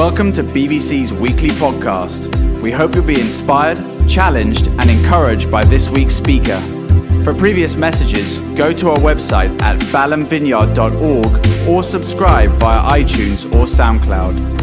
Welcome to BVC's weekly podcast. We hope you'll be inspired, challenged, and encouraged by this week's speaker. For previous messages, go to our website at balhamvineyard.org or subscribe via iTunes or SoundCloud.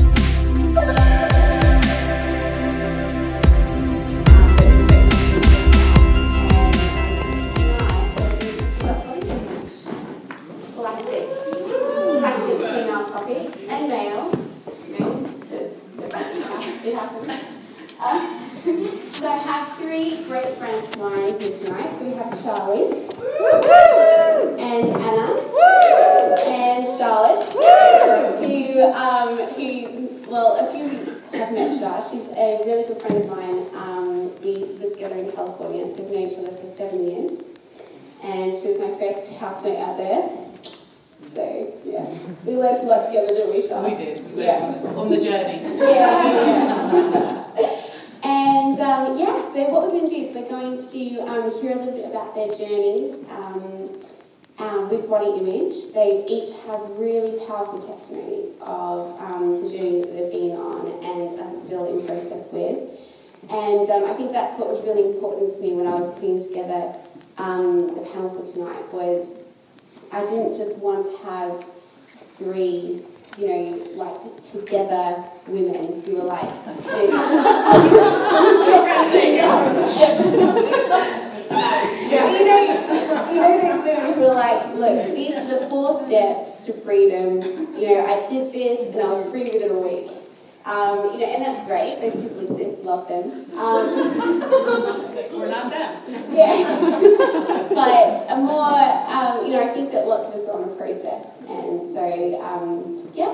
what was really important for me when I was putting together um, the panel for tonight was I didn't just want to have three, you know, like together women who were like, you know, you know those women who were like, look, these are the four steps to freedom. You know, I did this and I was free within a week. Um, you know, and that's great. Those people exist. Love them. Um, We're not them. Yeah. but a more, um, you know, I think that lots of us are on a process, and so um, yeah.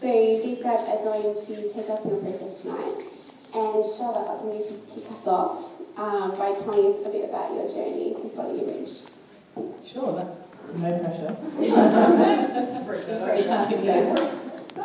So these guys are going to take us on a process tonight, and Charlotte, I was going to kick us off um, by telling us a bit about your journey with you Image. Sure. No pressure. so,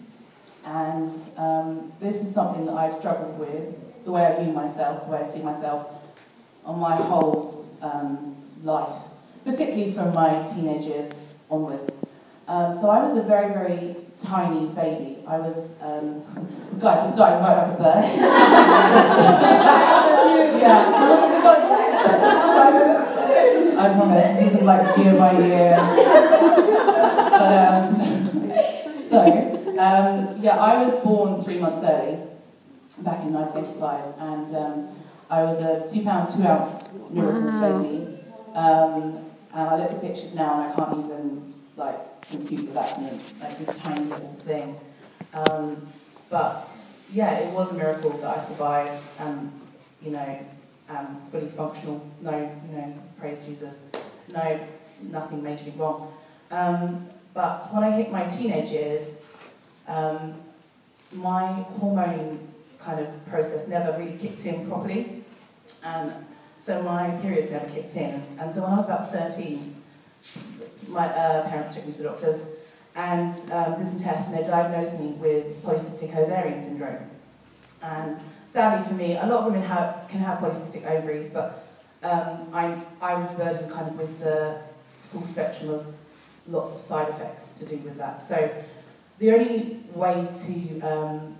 and um, this is something that I've struggled with, the way I view myself, the way I see myself on my whole um, life, particularly from my teenage years onwards. Um, so I was a very, very tiny baby. I was, um, guys, we're starting right up birth. yeah. I promise, this isn't like year by year. But, um, so, um, yeah, I was born three months early, back in 1985, and um, I was a two pound, two ounce miracle wow. baby. Um, and I look at pictures now and I can't even, like, compute the that's like this tiny little thing. Um, but, yeah, it was a miracle that I survived and, you know, um, fully functional. No, you know, praise Jesus. No, nothing majorly wrong. Um, but when I hit my teenage years, um, my hormone kind of process never really kicked in properly. And so my periods never kicked in. And so when I was about 13, my uh, parents took me to the doctors and um, did some tests and they diagnosed me with polycystic ovarian syndrome. And sadly for me, a lot of women have, can have polycystic ovaries, but um, I, I was burdened kind of with the full spectrum of lots of side effects to do with that. So the only way to, um,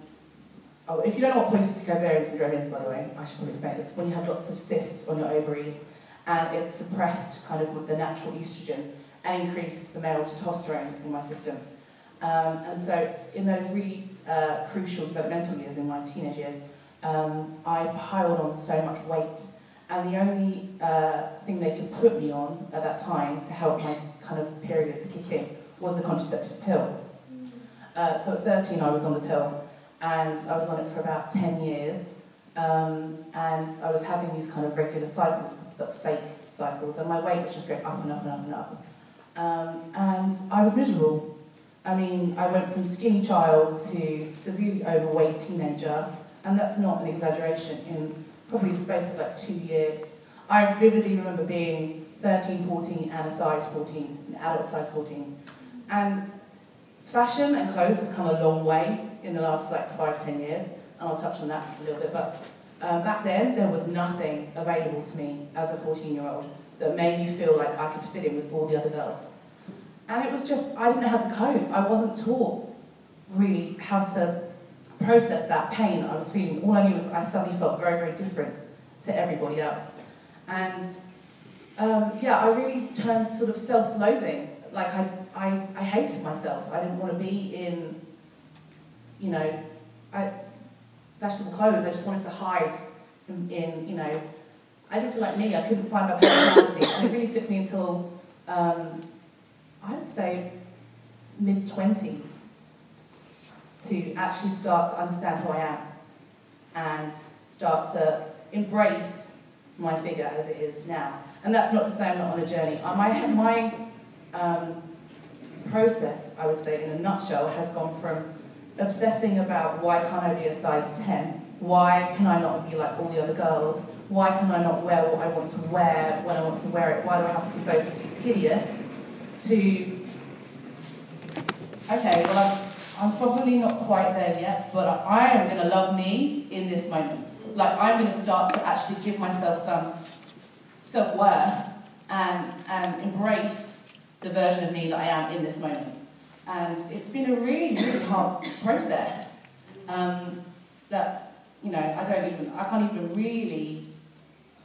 oh, if you don't know what polycystic ovarian syndrome is, by the way, I should probably explain this, when you have lots of cysts on your ovaries and it suppressed kind of the natural estrogen and increased the male testosterone in my system. Um, and so in those really uh, crucial developmental years, in my teenage years, um, I piled on so much weight. And the only uh, thing they could put me on at that time to help my kind of periods kick in was the contraceptive pill. Uh, so at 13 I was on the pill and I was on it for about 10 years um, and I was having these kind of regular cycles, but fake cycles, and my weight was just going up and up and up and up. Um, and I was miserable. I mean, I went from skinny child to severely overweight teenager And that's not an exaggeration. In probably the space of like two years, I vividly remember being 13, 14 and a size 14, an adult size 14. And fashion and clothes have come a long way in the last like five, ten years, and I'll touch on that a little bit. But um, back then, there was nothing available to me as a 14 year old that made me feel like I could fit in with all the other girls. And it was just, I didn't know how to cope. I wasn't taught really how to process that pain I was feeling. All I knew was I suddenly felt very, very different to everybody else. And um, yeah, I really turned sort of self loathing. Like, I, I, I hated myself. I didn't want to be in, you know, I, fashionable clothes. I just wanted to hide in, in, you know, I didn't feel like me. I couldn't find my personality. and it really took me until, um, I would say, mid 20s to actually start to understand who I am and start to embrace my figure as it is now. And that's not to say I'm not on a journey. My, my um, process, I would say, in a nutshell, has gone from obsessing about why can't I be a size 10? Why can I not be like all the other girls? Why can I not wear what I want to wear when I want to wear it? Why do I have to be so hideous? To, okay, well, I'm, I'm probably not quite there yet, but I am going to love me in this moment. Like, I'm going to start to actually give myself some self worth and, and embrace the version of me that I am in this moment. And it's been a really, really hard process. Um, that's, you know, I don't even, I can't even really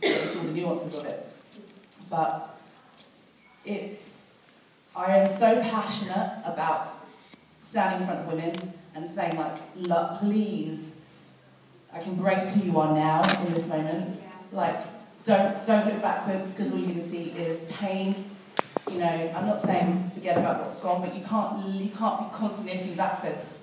get into all the nuances of it. But it's, I am so passionate about standing in front of women and saying like, look, please, I can embrace who you are now in this moment. Like, don't, don't look backwards because all you're going to see is pain you know, I'm not saying forget about what's gone, but you can't, you can't be constantly looking backwards.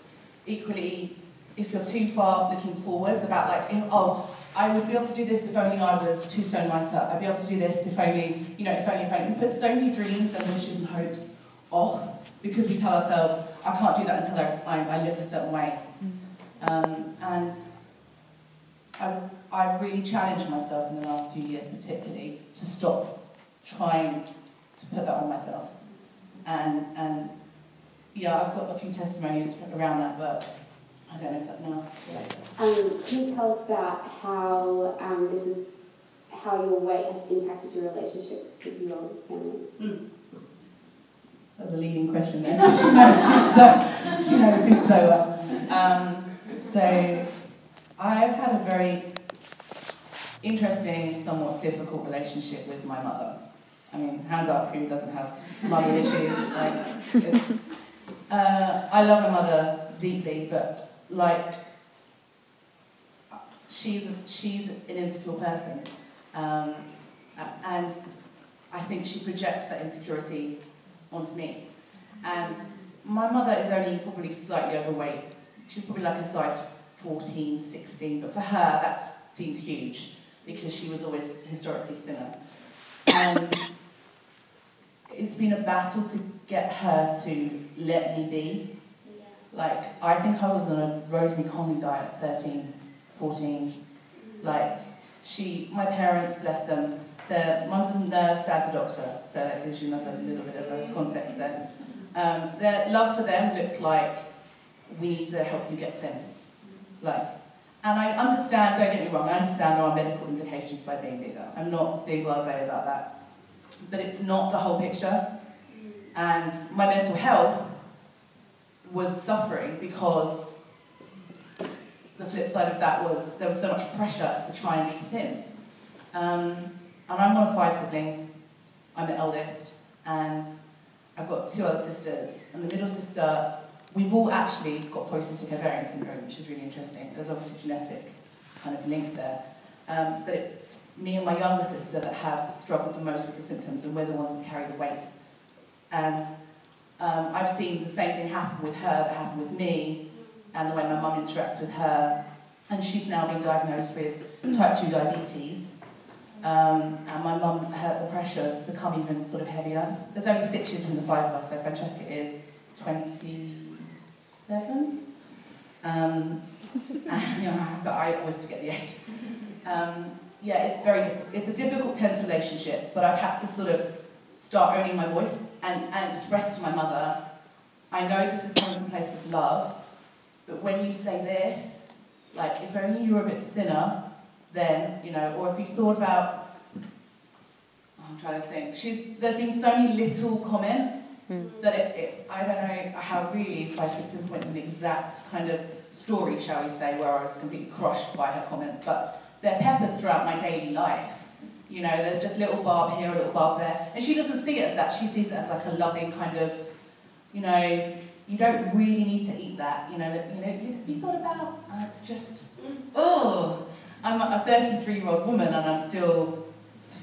Equally, if you're too far looking forwards about like, oh, I would be able to do this if only I was two stone lighter. I'd be able to do this if only, you know, if only, if only. We put so many dreams and wishes and hopes off because we tell ourselves, I can't do that until I, I, I live a certain way. Um, and I, I've really challenged myself in the last few years, particularly, to stop trying to put that on myself. And, and yeah, I've got a few testimonies around that, but I don't know if that's enough. Um, can you tell us about how um, this is how your weight has impacted your relationships with your family? Mm. That's a leading question there. she knows me so she knows me so well. Um, so I've had a very interesting, somewhat difficult relationship with my mother. I mean, hands up, who doesn't have mother issues? Like, it's, uh, I love my mother deeply, but like, she's a, she's an insecure person, um, and I think she projects that insecurity onto me. And my mother is only probably slightly overweight. She's probably like a size 14, 16, but for her that seems huge because she was always historically thinner. And it's been a battle to get her to let me be. Like, I think I was on a Rosemary Conley diet at 13, 14. Like, she, my parents, bless them, their mum's a nurse, dad's a doctor, so that gives you another little bit of a context there. Um, their love for them looked like, we need to help you get thin. Like, and I understand, don't get me wrong, I understand there are medical implications by being bigger. I'm not being blasé about that but it's not the whole picture. And my mental health was suffering because the flip side of that was there was so much pressure to try and be thin. Um, and I'm one of five siblings. I'm the eldest, and I've got two other sisters. And the middle sister, we've all actually got polycystic ovarian syndrome, which is really interesting. There's obviously a genetic kind of link there. Um, but it's me and my younger sister that have struggled the most with the symptoms, and we're the ones that carry the weight. And um, I've seen the same thing happen with her that happened with me, and the way my mum interacts with her. And she's now been diagnosed with type 2 diabetes. Um, and my mum, her, the pressure's become even sort of heavier. There's only six years between the five of us, so Francesca is 27. Um, and, you know, I, to, I always forget the age. Um, yeah, it's very, it's a difficult, tense relationship, but I've had to sort of start owning my voice and, and express to my mother, I know this is coming from a place of love, but when you say this, like if only you were a bit thinner, then, you know, or if you thought about, oh, I'm trying to think, she's, there's been so many little comments mm. that it, it, I don't know how really, if I could pinpoint an exact kind of story, shall we say, where I was completely crushed by her comments, but they're peppered throughout my daily life. You know, there's just little barb here, a little barb there. And she doesn't see it as that. She sees it as like a loving kind of, you know, you don't really need to eat that. You know, you know, you thought about? Uh, it's just, oh, I'm a 33 year old woman and I still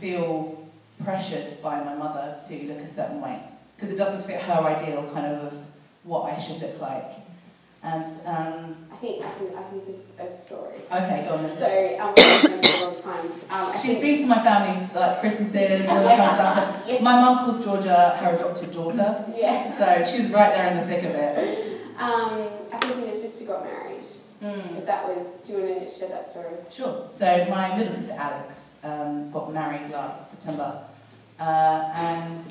feel pressured by my mother to look a certain way because it doesn't fit her ideal kind of of what I should look like. And um, I think I can, I can think of a story. Okay, go on. So um, we've been a long time. Um, She's been to my family like Christmases and all that kind of stuff. So my mum calls Georgia her adopted daughter. Yeah. So she's right there in the thick of it. Um, I think when your sister got married. Mm. If that was, do you want to share that story? Sure. So my middle sister Alex um, got married last September, uh, and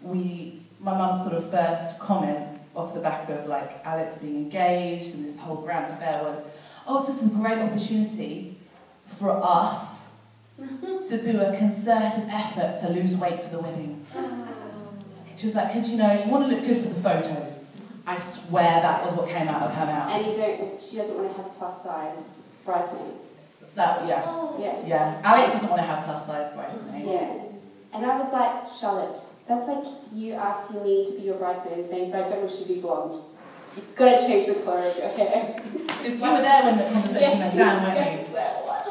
we, my mum's sort of first comment off the back of like Alex being engaged and this whole grand affair was, oh, so some great opportunity for us to do a concerted effort to lose weight for the wedding. Ah. She was like, because you know, you want to look good for the photos. I swear that was what came out of her mouth. And you don't, she doesn't want to have plus size bridesmaids. That, yeah. Oh. Yeah. Yeah. Alex doesn't want to have plus size bridesmaids. Yeah. And I was like, Charlotte, that's like you asking me to be your bridesmaid and saying, but I don't want you to be blonde. You've got to change the colour of your hair. you were there when the conversation went down, weren't you?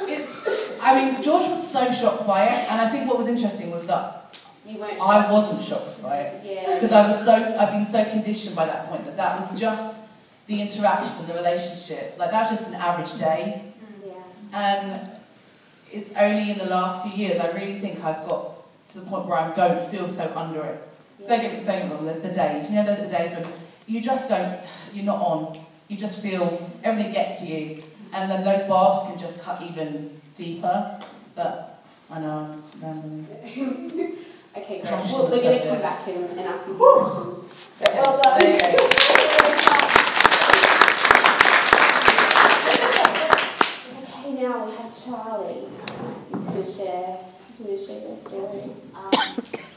It's, I mean, George was so shocked by it, and I think what was interesting was that I wasn't shocked by it. Yeah. Because I was so, I've been so conditioned by that point that that was just the interaction, the relationship. Like, that was just an average day. Mm, yeah. And it's only in the last few years I really think I've got to the point where I don't feel so under it. Yeah. Don't get me wrong, there's the days. You know, there's the days when you just don't, you're not on. You just feel everything gets to you. And then those barbs can just cut even deeper. But I know I'm rambling. Okay, great. Well, we're going to come back in and ask you questions. Okay. Well done. There you go. okay, now we have Charlie. He's going to share Um,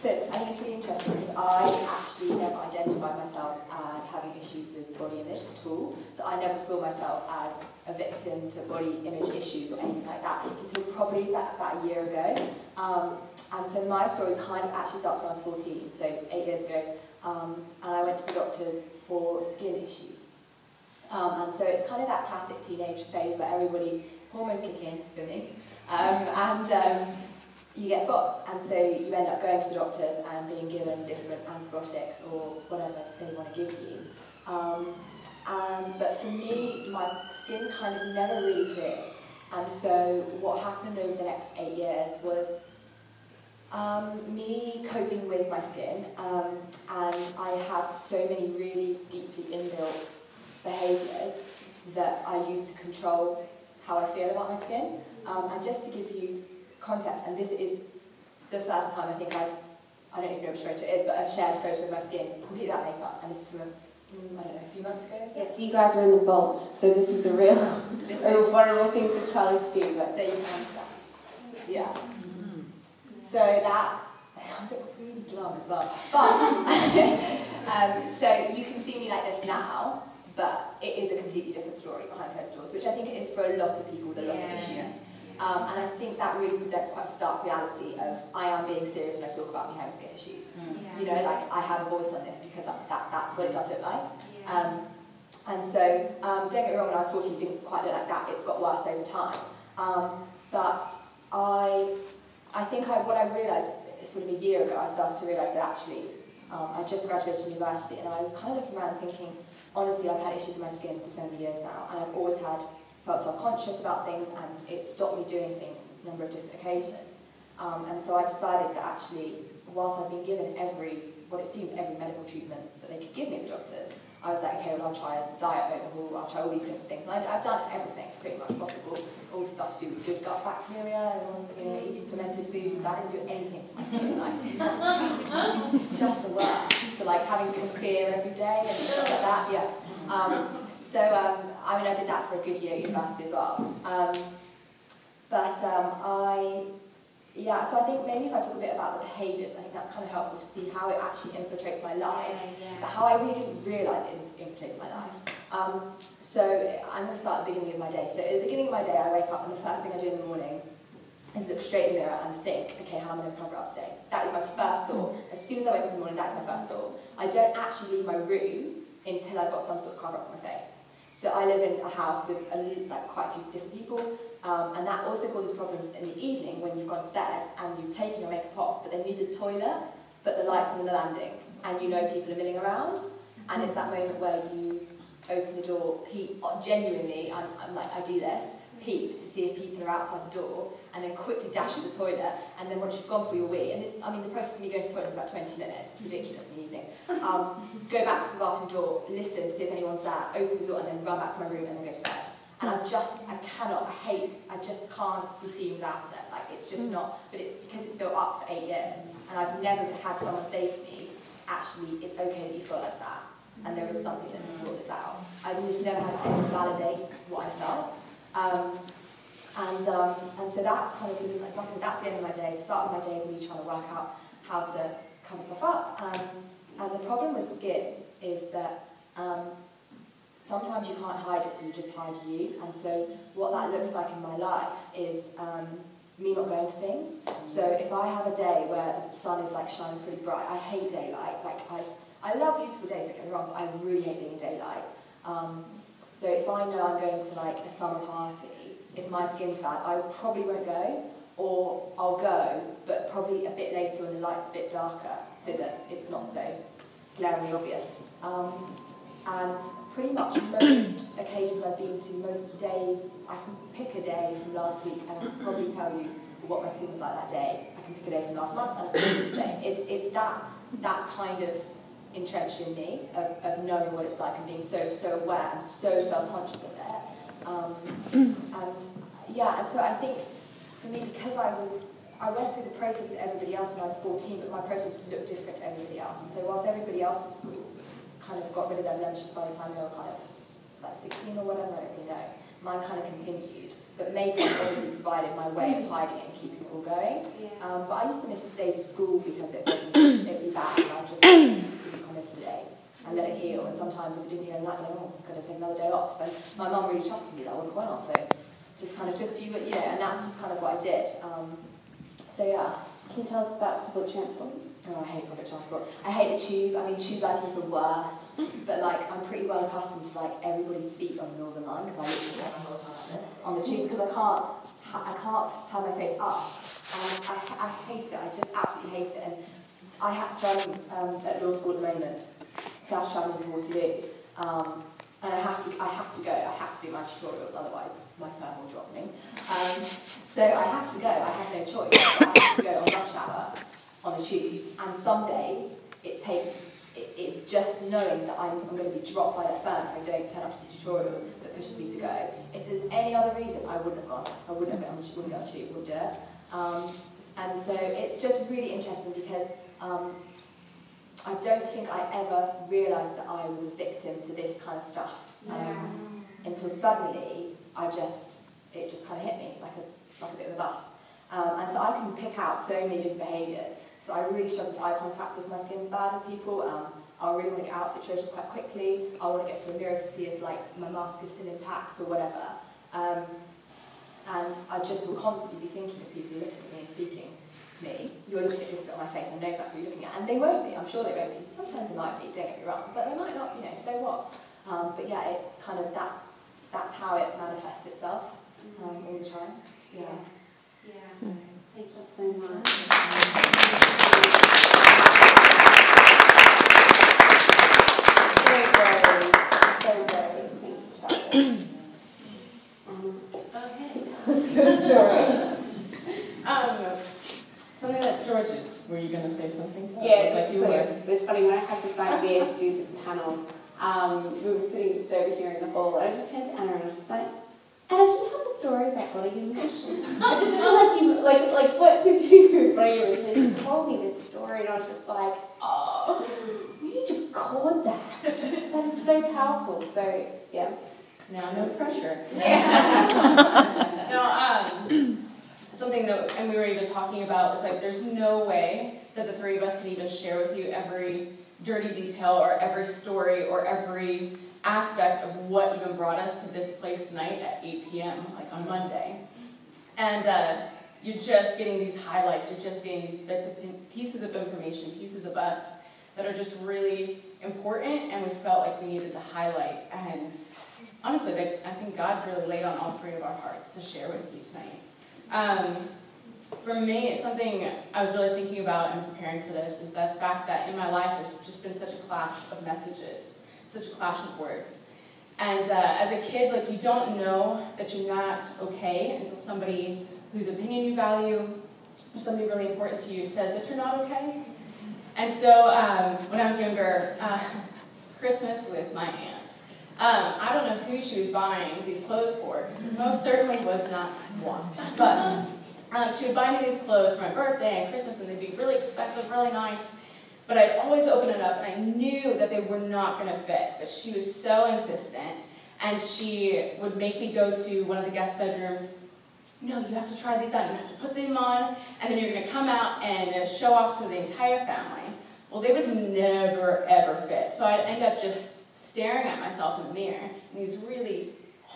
so I it's really interesting because I actually never identified myself as having issues with body image at all. So I never saw myself as a victim to body image issues or anything like that until probably about, about a year ago. Um, and so my story kind of actually starts when I was 14, so eight years ago. Um, and I went to the doctors for skin issues. Um, and so it's kind of that classic teenage phase where everybody, hormones kick in for me. Um, and um, you get spots, and so you end up going to the doctors and being given different antibiotics or whatever they want to give you. Um, and, but for me, my skin kind of never really cleared. And so what happened over the next eight years was um, me coping with my skin, um, and I have so many really deeply inbuilt behaviours that I use to control how I feel about my skin. Um, and just to give you context, and this is the first time I think I've, I don't even know which photo it is, but I've shared a photo of my skin completely that makeup, and this is from, I don't know, a few months ago. Yes, yeah, so you guys are in the vault, so this is a real, a vulnerable thing for Charlie to do, but so you can understand. Yeah. Mm-hmm. So that, I'm really glum as well, but, um, so you can see me like this now, but it is a completely different story behind closed doors, which I think it is for a lot of people with a lot yeah. of issues. Um, and I think that really presents quite a stark reality of I am being serious when I talk about me having skin issues. Mm. Yeah. You know, like I have a voice on this because that, that that's what it does look like. Yeah. Um, and so, um, don't get me wrong, when I was 14, it didn't quite look like that. It's got worse over time. Um, but I, I think I, what I realised sort of a year ago, I started to realise that actually um, I just graduated from university and I was kind of looking around thinking, honestly, I've had issues with my skin for so many years now, and I've always had felt self-conscious about things and it stopped me doing things on a number of different occasions. Um, and so I decided that actually, whilst I've been given every what it seemed every medical treatment that they could give me, the doctors. I was like, okay, well, I'll try a diet overhaul, I'll try all these different things. And I, I've done everything pretty much possible. All the stuff to do with good gut bacteria, and, you know, eating fermented food. I didn't do anything for my skin. Like, it's just the worst. So, like, having kefir every day and stuff like that, yeah. Um, so, um, I mean, I did that for a good year at university as well. Um, but um, I yeah, so I think maybe if I talk a bit about the behaviours, I think that's kind of helpful to see how it actually infiltrates my life, Yeah, yeah. but how I really didn't realise it infiltrates my life. Um, so I'm going to start at the beginning of my day. So at the beginning of my day, I wake up and the first thing I do in the morning is look straight in the mirror and think, okay, how am I going to cover up today? That is my first thought. As soon as I wake up in the morning, that's my first thought. I don't actually leave my room until I've got some sort of cover up on my face. So I live in a house with a, like quite a few different people, um, and that also causes problems in the evening when you've gone to bed and you've taken your makeup off, but then need the toilet, but the lights on the landing, and you know people are milling around, and it's that moment where you open the door, peep, genuinely, I'm, I'm like, I do this, peep to see if people are outside the door, and then quickly dash to the toilet, and then once you've gone for your wee, and it's, I mean, the process of me going to the toilet is about 20 minutes, it's ridiculous in the evening, um, go back to the bathroom door, listen, see if anyone's there, open the door, and then run back to my room, and then go to bed. And I just, I cannot, I hate, I just can't be seen without it. Like, it's just not, but it's because it's built up for eight years. And I've never had someone say to me, actually, it's okay that you feel like that. And there is something that can sort this out. I've just never had anyone validate what I felt. Um, and, um, and so that's kind of sort like, nothing, that's the end of my day. The start of my day is me trying to work out how to come stuff up. Um, and the problem with skin is that um, sometimes you can't hide it, so you just hide you. And so what that looks like in my life is um, me not going to things. So if I have a day where the sun is like shining pretty bright, I hate daylight. Like I, I love beautiful days, don't get me wrong, but I really hate being in daylight. So if I know I'm going to like a summer party, if my skin's bad, I probably won't go, or I'll go, but probably a bit later when the light's a bit darker, so that it's not so glaringly obvious. Um, and pretty much most occasions I've been to, most days, I can pick a day from last week and I can probably tell you what my skin was like that day. I can pick a day from last month and I can same. It's, it's that, that kind of entrenched in me of, of knowing what it's like and being so, so aware and so self-conscious of it. Um, and yeah, and so I think for me, because I was, I went through the process with everybody else when I was 14, but my process looked different to everybody else. And so whilst everybody else at school kind of got rid of their blemishes by the time they were kind of like 16 or whatever, I don't really know. Mine kind of continued, but maybe it obviously provided my way of hiding it and keeping it all going. Yeah. Um, but I used to miss days of school because it wasn't, it'd be bad and I just couldn't come in for the day and let it heal. And sometimes if it didn't heal that day, oh, I'm going to take another day off. And my mum really trusted me that I wasn't well, so just kind of took a few, you know, and that's just kind of what I did. Um, so yeah. Can you tell us about public transport? Oh, I hate public transport. I hate the tube. I mean, tube lighting is the worst. But like, I'm pretty well accustomed to like everybody's feet on the Northern Line because I literally get my whole time like this on the tube because I can't, ha- I can't have my face up. And I, I hate it. I just absolutely hate it. And I have to, I'm um, at law school at the moment, so I have to. Um, and I have to, I have to go. I have to do my tutorials, otherwise my firm will drop me. Um, so I have to go. I have no choice. I have to go on rush hour on a tube. And some days it takes, it, it's just knowing that I'm, I'm going to be dropped by the firm if I don't turn up to the tutorials that pushes me to go. If there's any other reason, I wouldn't have gone. I wouldn't have gone, wouldn't go on a tube, wouldn't do. Um, and so it's just really interesting because um, I don't think I ever realised that I was a victim to this kind of stuff um, until suddenly I just it just kind of hit me like a like a bit of a bus. Um, and so I can pick out so many different behaviours. So I really struggle with eye contact if my skin's bad with people. Um, I really want to get out of situations quite quickly. I want to get to a mirror to see if like my mask is still intact or whatever. Um, and I just will constantly be thinking as people are looking at me and speaking to me, you're looking at this bit on my face, I know exactly what you're looking at. And they won't be, I'm sure they won't be. Sometimes they might be, don't get me wrong, but they might not, you know, so what? Um, but yeah, it kind of, that's, that's how it manifests itself um, all the time. Yeah. Yeah. Thank you so much. So brave. So brave. Thank you, Charlie. Um, Okay, tell us your story. um, something that Georgia, were you going to say something? it yeah, like you were. This, I had this idea to do this panel. Um, we were sitting just over here in the hall, and I just turned to Anna and I was just like, Anna, do you have a story about body image? I just feel like you, like, like what did you do with body image? And then she told me this story, and I was just like, oh, we need to record that. That is so powerful. So, yeah. Now, no pressure. Yeah. no, um, something that, and we were even talking about, is like there's no way that the three of us can even share with you every dirty detail or every story or every aspect of what even brought us to this place tonight at 8 p.m., like on Monday. And uh, you're just getting these highlights, you're just getting these bits of pieces of information, pieces of us that are just really important, and we felt like we needed to highlight. And honestly, I think God really laid on all three of our hearts to share with you tonight. Um, for me, it's something I was really thinking about in preparing for this is the fact that in my life there's just been such a clash of messages, such a clash of words. And uh, as a kid, like you don't know that you're not okay until somebody whose opinion you value or somebody really important to you says that you're not okay. And so um, when I was younger, uh, Christmas with my aunt. Um, I don't know who she was buying these clothes for, because it most certainly was not one. But um, she would buy me these clothes for my birthday and Christmas, and they'd be really expensive, really nice. But I'd always open it up, and I knew that they were not going to fit. But she was so insistent, and she would make me go to one of the guest bedrooms. No, you have to try these out. You have to put them on, and then you're going to come out and show off to the entire family. Well, they would never, ever fit. So I'd end up just staring at myself in the mirror in these really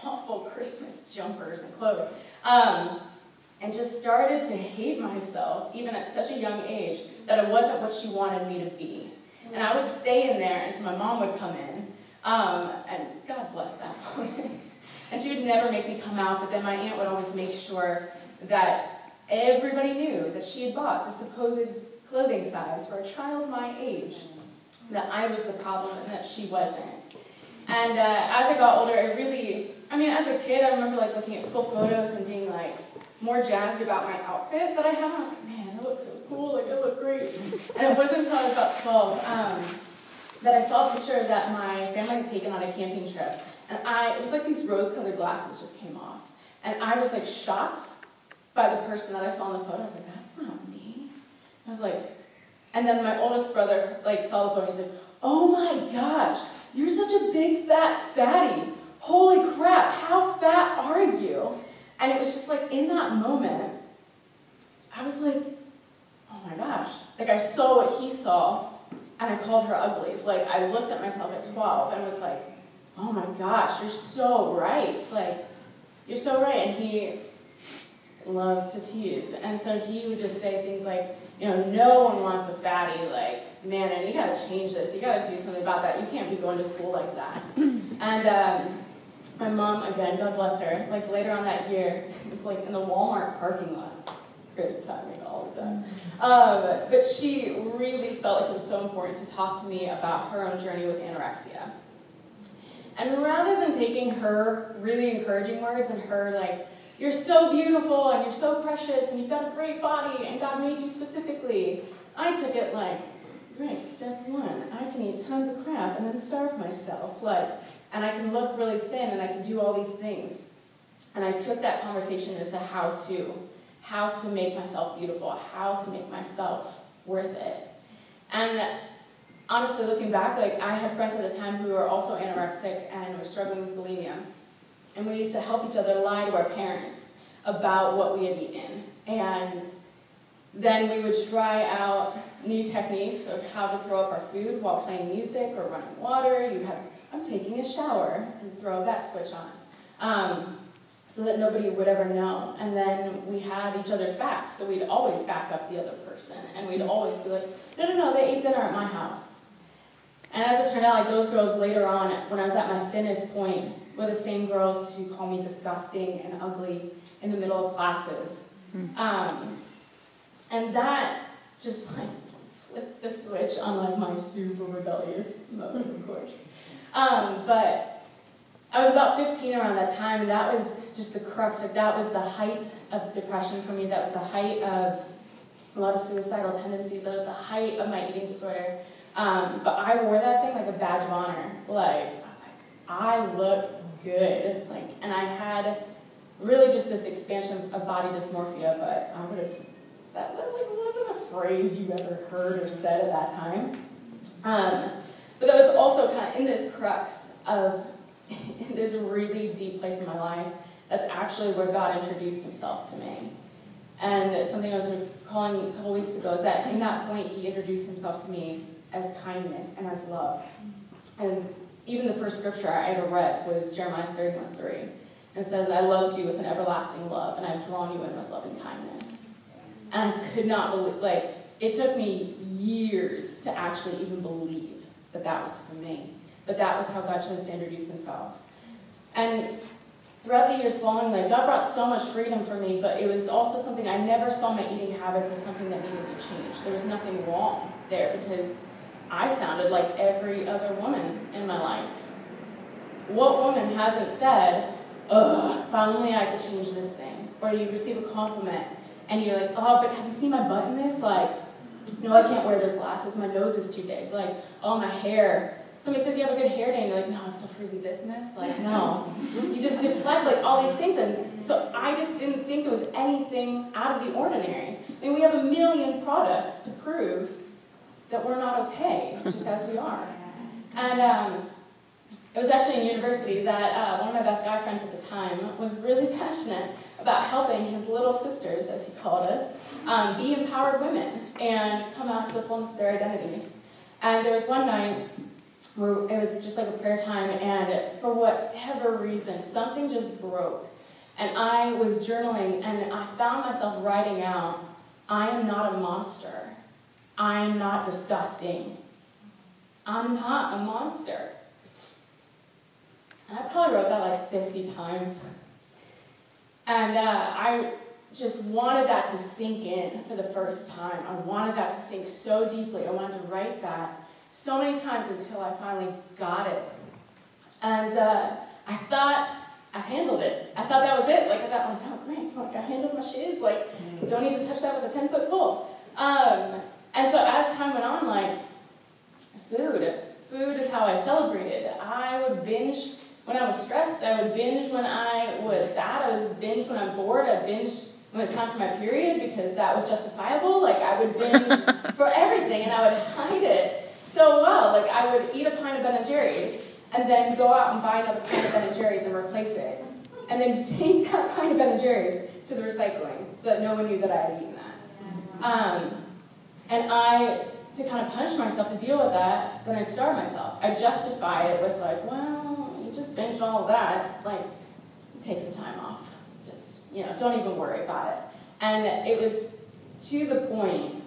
awful Christmas jumpers and clothes. Um, and just started to hate myself, even at such a young age, that it wasn't what she wanted me to be. And I would stay in there until my mom would come in, um, and God bless that woman. and she would never make me come out, but then my aunt would always make sure that everybody knew that she had bought the supposed clothing size for a child my age, that I was the problem and that she wasn't. And uh, as I got older, I really, I mean, as a kid, I remember like looking at school photos and being like, more jazzed about my outfit that I have. I was like, man, I look so cool, like I look great. And it wasn't until I was about 12 um, that I saw a picture that my family had taken on a camping trip. And I, it was like these rose-colored glasses just came off. And I was like shocked by the person that I saw in the photo. I was like, that's not me. I was like, and then my oldest brother like saw the photo and he said, oh my gosh, you're such a big fat fatty. Holy crap, how fat are you? And it was just like in that moment, I was like, oh my gosh. Like I saw what he saw and I called her ugly. Like I looked at myself at 12 and was like, oh my gosh, you're so right. Like, you're so right. And he loves to tease. And so he would just say things like, you know, no one wants a fatty. Like, man, and you gotta change this. You gotta do something about that. You can't be going to school like that. and, um, my mom, again, God bless her, like later on that year, it was like in the Walmart parking lot. Great timing all the time. Um, but she really felt like it was so important to talk to me about her own journey with anorexia. And rather than taking her really encouraging words and her like, you're so beautiful and you're so precious and you've got a great body and God made you specifically, I took it like, great, step one, I can eat tons of crap and then starve myself. Like, and I can look really thin and I can do all these things. And I took that conversation as a how to, how to make myself beautiful, how to make myself worth it. And honestly, looking back, like I had friends at the time who were also anorexic and were struggling with bulimia. And we used to help each other lie to our parents about what we had eaten. And then we would try out new techniques of how to throw up our food while playing music or running water. You have I'm taking a shower and throw that switch on. Um, so that nobody would ever know. And then we had each other's backs, so we'd always back up the other person. And we'd always be like, no, no, no, they ate dinner at my house. And as it turned out, like those girls later on, when I was at my thinnest point, were the same girls who call me disgusting and ugly in the middle of classes. Mm. Um, and that just like flipped the switch on like my super rebellious mode, of course. Um, but I was about 15 around that time, and that was just the crux. Like that was the height of depression for me. That was the height of a lot of suicidal tendencies. That was the height of my eating disorder. Um, but I wore that thing like a badge of honor. Like, I was like, I look good. Like, and I had really just this expansion of body dysmorphia, but I would have, that like, wasn't a phrase you ever heard or said at that time. Um, but that was also kind of in this crux of in this really deep place in my life. That's actually where God introduced himself to me. And something I was recalling a couple weeks ago is that in that point, he introduced himself to me as kindness and as love. And even the first scripture I ever read was Jeremiah 31 3. And says, I loved you with an everlasting love, and I've drawn you in with loving kindness. And I could not believe, like, it took me years to actually even believe that that was for me. But that was how God chose to introduce himself. And throughout the years following, like, God brought so much freedom for me, but it was also something I never saw my eating habits as something that needed to change. There was nothing wrong there because I sounded like every other woman in my life. What woman hasn't said, ugh, if only I could change this thing? Or you receive a compliment and you're like, oh, but have you seen my butt in this? Like, no, I can't wear those glasses. My nose is too big. Like, oh, my hair. Somebody says you have a good hair day, and you're like, no, it's so frizzy business. Like, no. You just deflect like all these things, and so I just didn't think it was anything out of the ordinary. I mean, we have a million products to prove that we're not okay, just as we are. And um, it was actually in university that uh, one of my best guy friends at the time was really passionate about helping his little sisters, as he called us, um, be empowered women and come out to the fullness of their identities. And there was one night where it was just like a prayer time, and for whatever reason, something just broke. And I was journaling, and I found myself writing out, I am not a monster. I'm not disgusting. I'm not a monster. I probably wrote that like 50 times. And uh, I just wanted that to sink in for the first time. I wanted that to sink so deeply. I wanted to write that so many times until I finally got it. And uh, I thought I handled it. I thought that was it. Like I thought, like, oh great, like I handled my shiz. Like don't need to touch that with a 10 foot pole. Um, and so as time went on, like food, food is how I celebrated. I would binge when I was stressed. I would binge when I was sad. I was binge when I'm bored. I binge when it's time for my period because that was justifiable. Like I would binge for everything, and I would hide it so well. Like I would eat a pint of Ben and Jerry's, and then go out and buy another pint of Ben and Jerry's and replace it, and then take that pint of Ben and Jerry's to the recycling so that no one knew that I had eaten that. Um, and I, to kind of punish myself to deal with that, then I'd starve myself. I'd justify it with like, well, you just binged all that. Like, take some time off. Just, you know, don't even worry about it. And it was to the point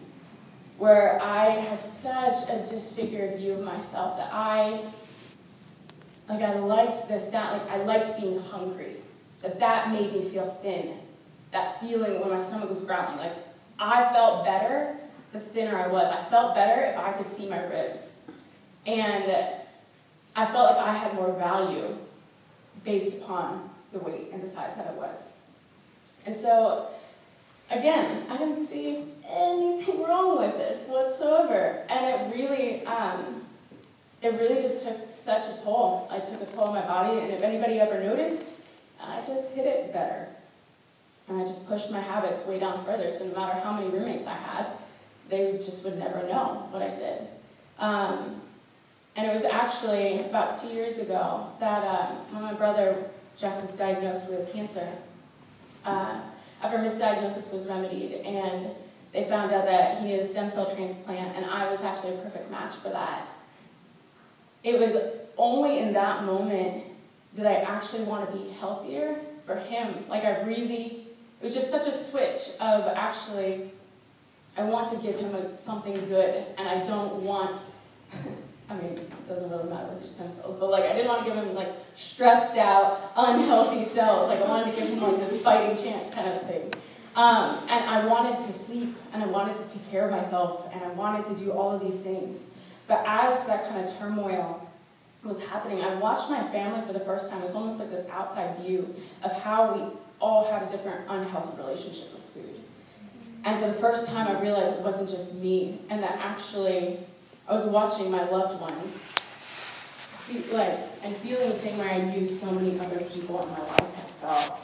where I had such a disfigured view of myself that I, like, I liked the sound, like, I liked being hungry. That that made me feel thin. That feeling when my stomach was growling. Like, I felt better the thinner I was. I felt better if I could see my ribs. And I felt like I had more value based upon the weight and the size that I was. And so, again, I didn't see anything wrong with this whatsoever. And it really, um, it really just took such a toll. I took a toll on my body, and if anybody ever noticed, I just hit it better. And I just pushed my habits way down further. So no matter how many roommates I had, they just would never know what I did. Um, and it was actually about two years ago that uh, when my brother Jeff was diagnosed with cancer. Uh, after misdiagnosis was remedied, and they found out that he needed a stem cell transplant, and I was actually a perfect match for that. It was only in that moment did I actually want to be healthier for him. Like I really, it was just such a switch of actually I want to give him a, something good, and I don't want. I mean, it doesn't really matter with your stem cells, but like I didn't want to give him like stressed out, unhealthy cells. Like I wanted to give him like this fighting chance kind of thing. Um, and I wanted to sleep, and I wanted to take care of myself, and I wanted to do all of these things. But as that kind of turmoil was happening, I watched my family for the first time. It was almost like this outside view of how we all had a different unhealthy relationship and for the first time, I realized it wasn't just me, and that actually I was watching my loved ones, like, and feeling the same way I knew so many other people in my life had felt,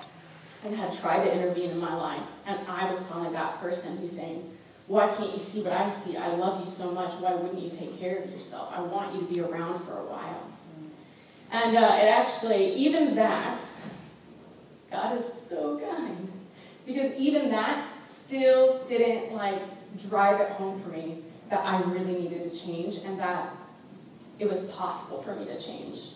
and had tried to intervene in my life. And I was finally that person who's saying, why can't you see what I see? I love you so much. Why wouldn't you take care of yourself? I want you to be around for a while. And uh, it actually, even that, God is so kind. Because even that still didn't like drive it home for me that I really needed to change and that it was possible for me to change.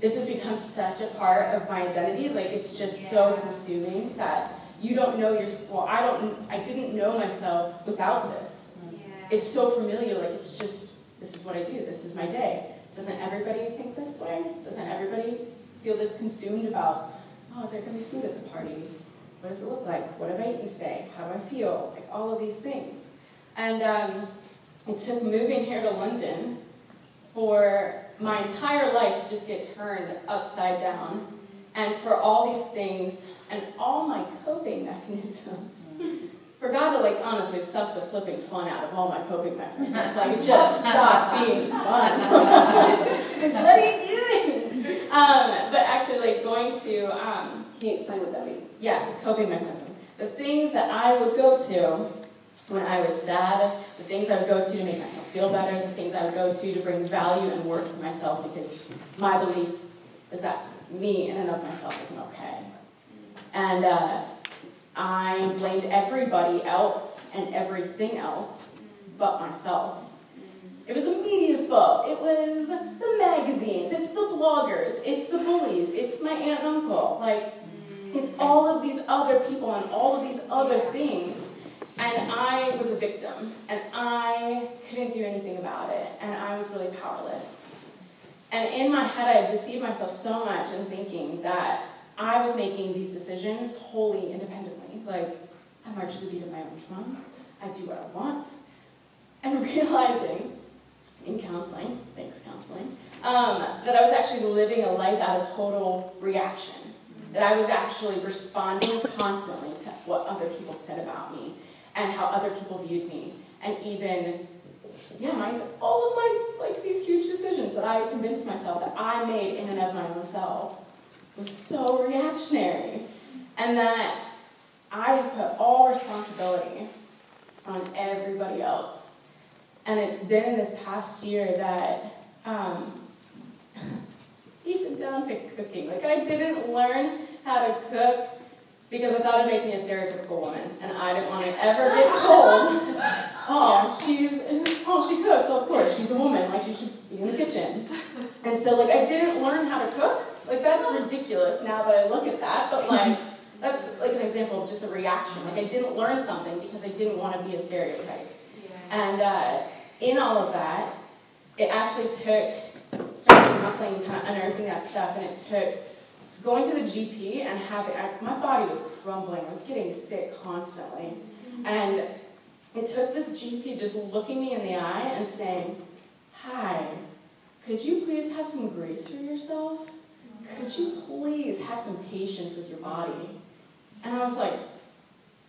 This has become such a part of my identity. Like it's just yeah. so consuming that you don't know your well i don't i didn't know myself without this yeah. it's so familiar like it's just this is what i do this is my day doesn't everybody think this way doesn't everybody feel this consumed about oh is there going to be food at the party what does it look like what have i eaten today how do i feel like all of these things and um, it took moving here to london for my entire life to just get turned upside down and for all these things and all my coping mechanisms. For God to like honestly suck the flipping fun out of all my coping mechanisms. Like just stop being fun. it's like, what are you doing? Um, but actually like going to um, Can you explain what that means? Yeah, coping mechanism. The things that I would go to when I was sad, the things I would go to to make myself feel better, the things I would go to to bring value and worth to myself because my belief is that me in and of myself isn't okay. And uh, I blamed everybody else and everything else but myself. It was the media's fault. It was the magazines. It's the bloggers. It's the bullies. It's my aunt and uncle. Like, it's all of these other people and all of these other things. And I was a victim. And I couldn't do anything about it. And I was really powerless. And in my head, I had deceived myself so much in thinking that I was making these decisions wholly independently. Like, I march to the beat of my own drum, I do what I want. And realizing in counseling, thanks counseling, um, that I was actually living a life out of total reaction. That I was actually responding constantly to what other people said about me and how other people viewed me. And even, yeah, mine's all of my, like, these huge decisions that I convinced myself that I made in and of my own self was so reactionary. And that I put all responsibility on everybody else. And it's been in this past year that, um, even down to cooking, like I didn't learn how to cook because I thought it'd make me a stereotypical woman, and I didn't want to ever get told, oh, she's, oh, she cooks, so of course, she's a woman, like she should be in the kitchen. And so, like, I didn't learn how to cook like that's ridiculous now that I look at that, but like that's like an example of just a reaction. Like I didn't learn something because I didn't want to be a stereotype. And uh, in all of that, it actually took starting counseling and kind of unearthing that stuff, and it took going to the GP and having I, my body was crumbling. I was getting sick constantly, and it took this GP just looking me in the eye and saying, "Hi, could you please have some grace for yourself?" could you please have some patience with your body? And I was like,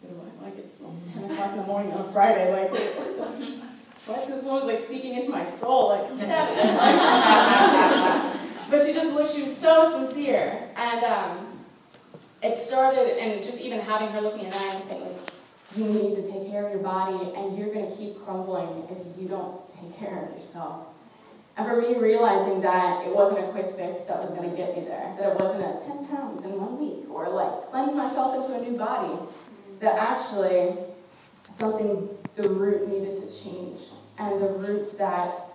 "What do I like it's like 10 o'clock in the morning on Friday, like, what? This woman's like speaking into my soul, like, but she just looked, she was so sincere. And um, it started, and just even having her look me in the eye and saying, like, you need to take care of your body, and you're going to keep crumbling if you don't take care of yourself. And for me, realizing that it wasn't a quick fix that was going to get me there, that it wasn't a 10 pounds in one week, or like cleanse myself into a new body, that actually something, the root needed to change. And the root that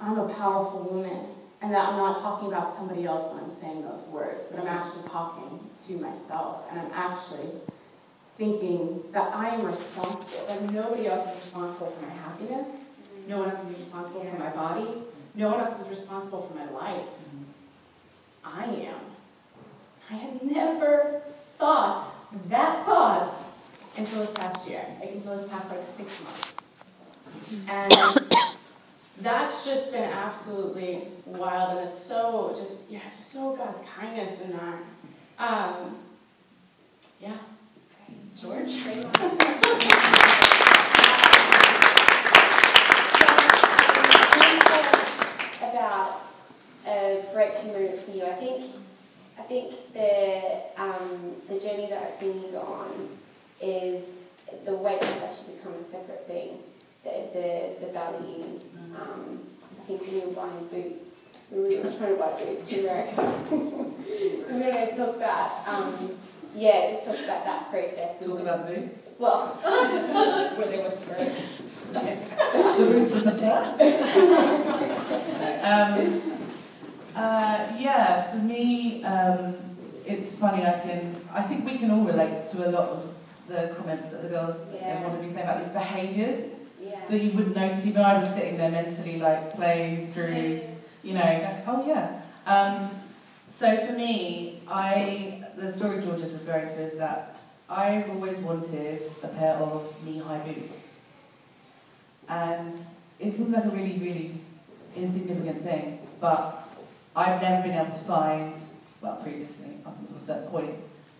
I'm a powerful woman, and that I'm not talking about somebody else when I'm saying those words, but I'm actually talking to myself, and I'm actually thinking that I am responsible, that nobody else is responsible for my happiness no one else is responsible for my body. No one else is responsible for my life. I am. I had never thought that thought until this past year, like until this past like six months. And that's just been absolutely wild, and it's so just yeah, just so God's kindness in that. Um, yeah. George. I think I think the um, the journey that I've seen you go on is the weight has actually become a separate thing. The the, the value. Um, I think when you were buying boots, we were trying to buy boots in America. we're going to talk about um, yeah, just talk about that process. Talk about boots. Well, Where they were through. the roots of the tail. um, uh, yeah, for me, um, it's funny. I can, I think we can all relate to a lot of the comments that the girls Yeah. want to be saying about these behaviours yeah. that you wouldn't notice. Even I was sitting there mentally, like playing through, you know, like, oh yeah. Um, so for me, I the story George is referring to is that I've always wanted a pair of knee-high boots, and it seems like a really, really insignificant thing, but I've never been able to find, well, previously up until a certain point,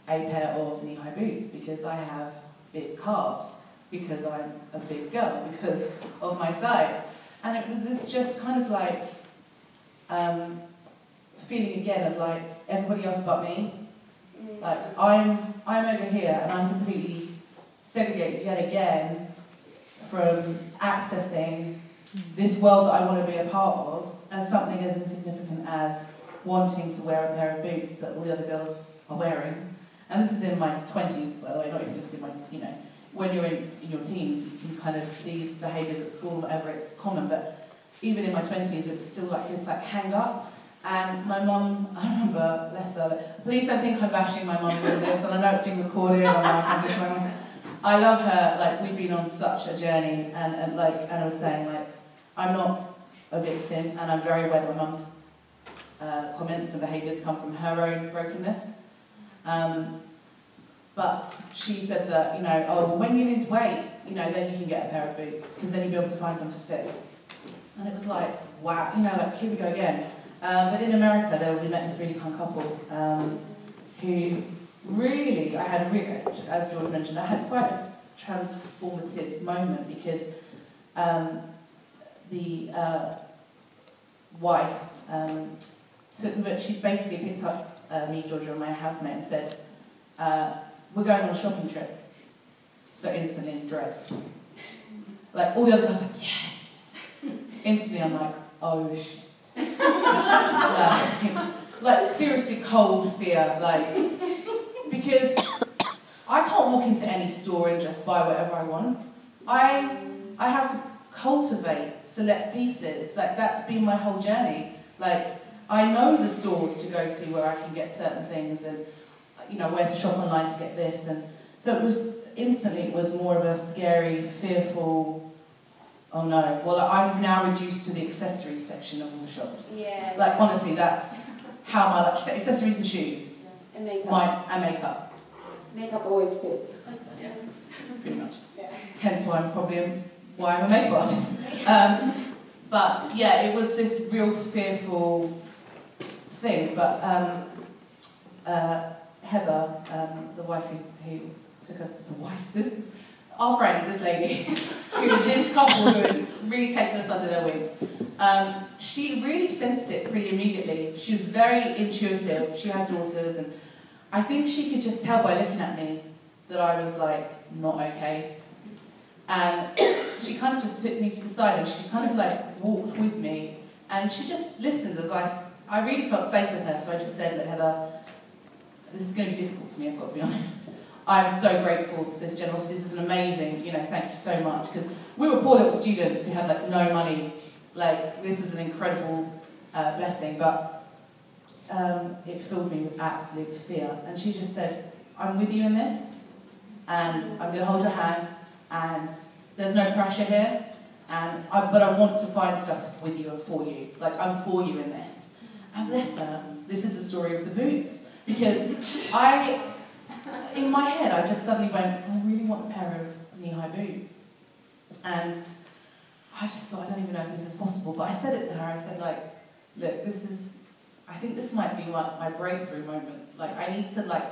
a pair of knee-high boots because I have big calves, because I'm a big girl, because of my size, and it was this just kind of like um, feeling again of like everybody else but me. Mm. Like I'm I'm over here and I'm completely segregated yet again from accessing this world that I want to be a part of as something as insignificant as wanting to wear a pair of boots that all the other girls are wearing. And this is in my twenties, by the way, not even just in my you know, when you're in, in your teens, you can kind of these behaviours at school, whatever, it's common, but even in my twenties it was still like this like hang up and my mum, I remember, bless her, please don't think I'm bashing my mum with this, and I know it's being recorded, I'm like, I'm just I love her, like, we've been on such a journey, and, and like, and I was saying, like, I'm not a victim, and I'm very aware that my mum's uh, comments and behaviours come from her own brokenness. Um, but she said that, you know, oh, when you lose weight, you know, then you can get a pair of boots, because then you'll be able to find some to fit. And it was like, wow, you know, like, here we go again. Um, but in America, there we met this really kind couple um, who really, I had, really, as George mentioned, I had quite a transformative moment because um, the uh, wife um, took, but she basically picked up uh, me, Georgia, and my housemate and said, uh, "We're going on a shopping trip." So instantly, dread. Like all the other guys, like yes. Instantly, I'm like, oh shit like, like seriously cold fear, like because I can't walk into any store and just buy whatever I want. I I have to cultivate select pieces. Like that's been my whole journey. Like I know the stores to go to where I can get certain things and you know where to shop online to get this and so it was instantly it was more of a scary, fearful Oh no. Well, I'm now reduced to the accessories section of all the shops. Yeah. Like honestly, that's how my like accessories and shoes, And makeup. my and makeup, Makeup always fits. yeah. pretty much. Yeah. Hence why I'm probably a, why I'm a makeup artist. Um, but yeah, it was this real fearful thing. But um, uh, Heather, um, the wife who, who took us, the wife, this our friend, this lady, who was this couple who had really taken us under their wing, um, she really sensed it pretty immediately. She was very intuitive. She has daughters, and I think she could just tell by looking at me that I was like not okay. And she kind of just took me to the side and she kind of like walked with me and she just listened as I, I really felt safe with her. So I just said, Look, Heather, this is going to be difficult for me, I've got to be honest. I'm so grateful for this generosity. This is an amazing, you know, thank you so much. Because we were poor little students who had like no money. Like, this was an incredible uh, blessing, but um, it filled me with absolute fear. And she just said, I'm with you in this, and I'm going to hold your hand, and there's no pressure here, and I, but I want to find stuff with you and for you. Like, I'm for you in this. And bless her, this is the story of the boots. Because I, in my head, I just suddenly went, I really want a pair of knee high boots. And I just thought, I don't even know if this is possible. But I said it to her, I said, like, look, this is, I think this might be my, my breakthrough moment. Like, I need to, like,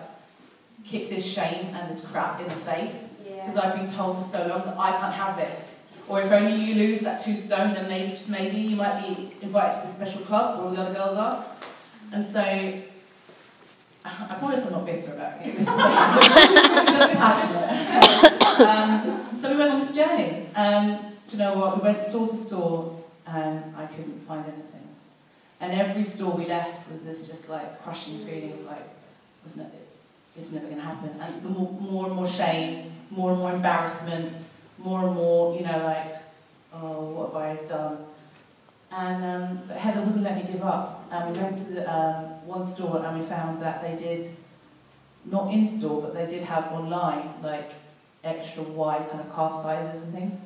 kick this shame and this crap in the face. Yeah. Because I've been told for so long that I can't have this. Or if only you lose that two stone, then maybe, just maybe, you might be invited to the special club where all the other girls are. And so, I promise I'm not bitter about it. just passionate. Um, so we went on this journey. Um, do you know what? We went store to store and I couldn't find anything. And every store we left was this just like crushing feeling of like, it? It's never going to happen. And the more, more and more shame, more and more embarrassment, more and more, you know, like, oh, what have I done? And um, but Heather wouldn't let me give up. And we went to the, um, one store and we found that they did, not in store, but they did have online, like extra wide kind of calf sizes and things.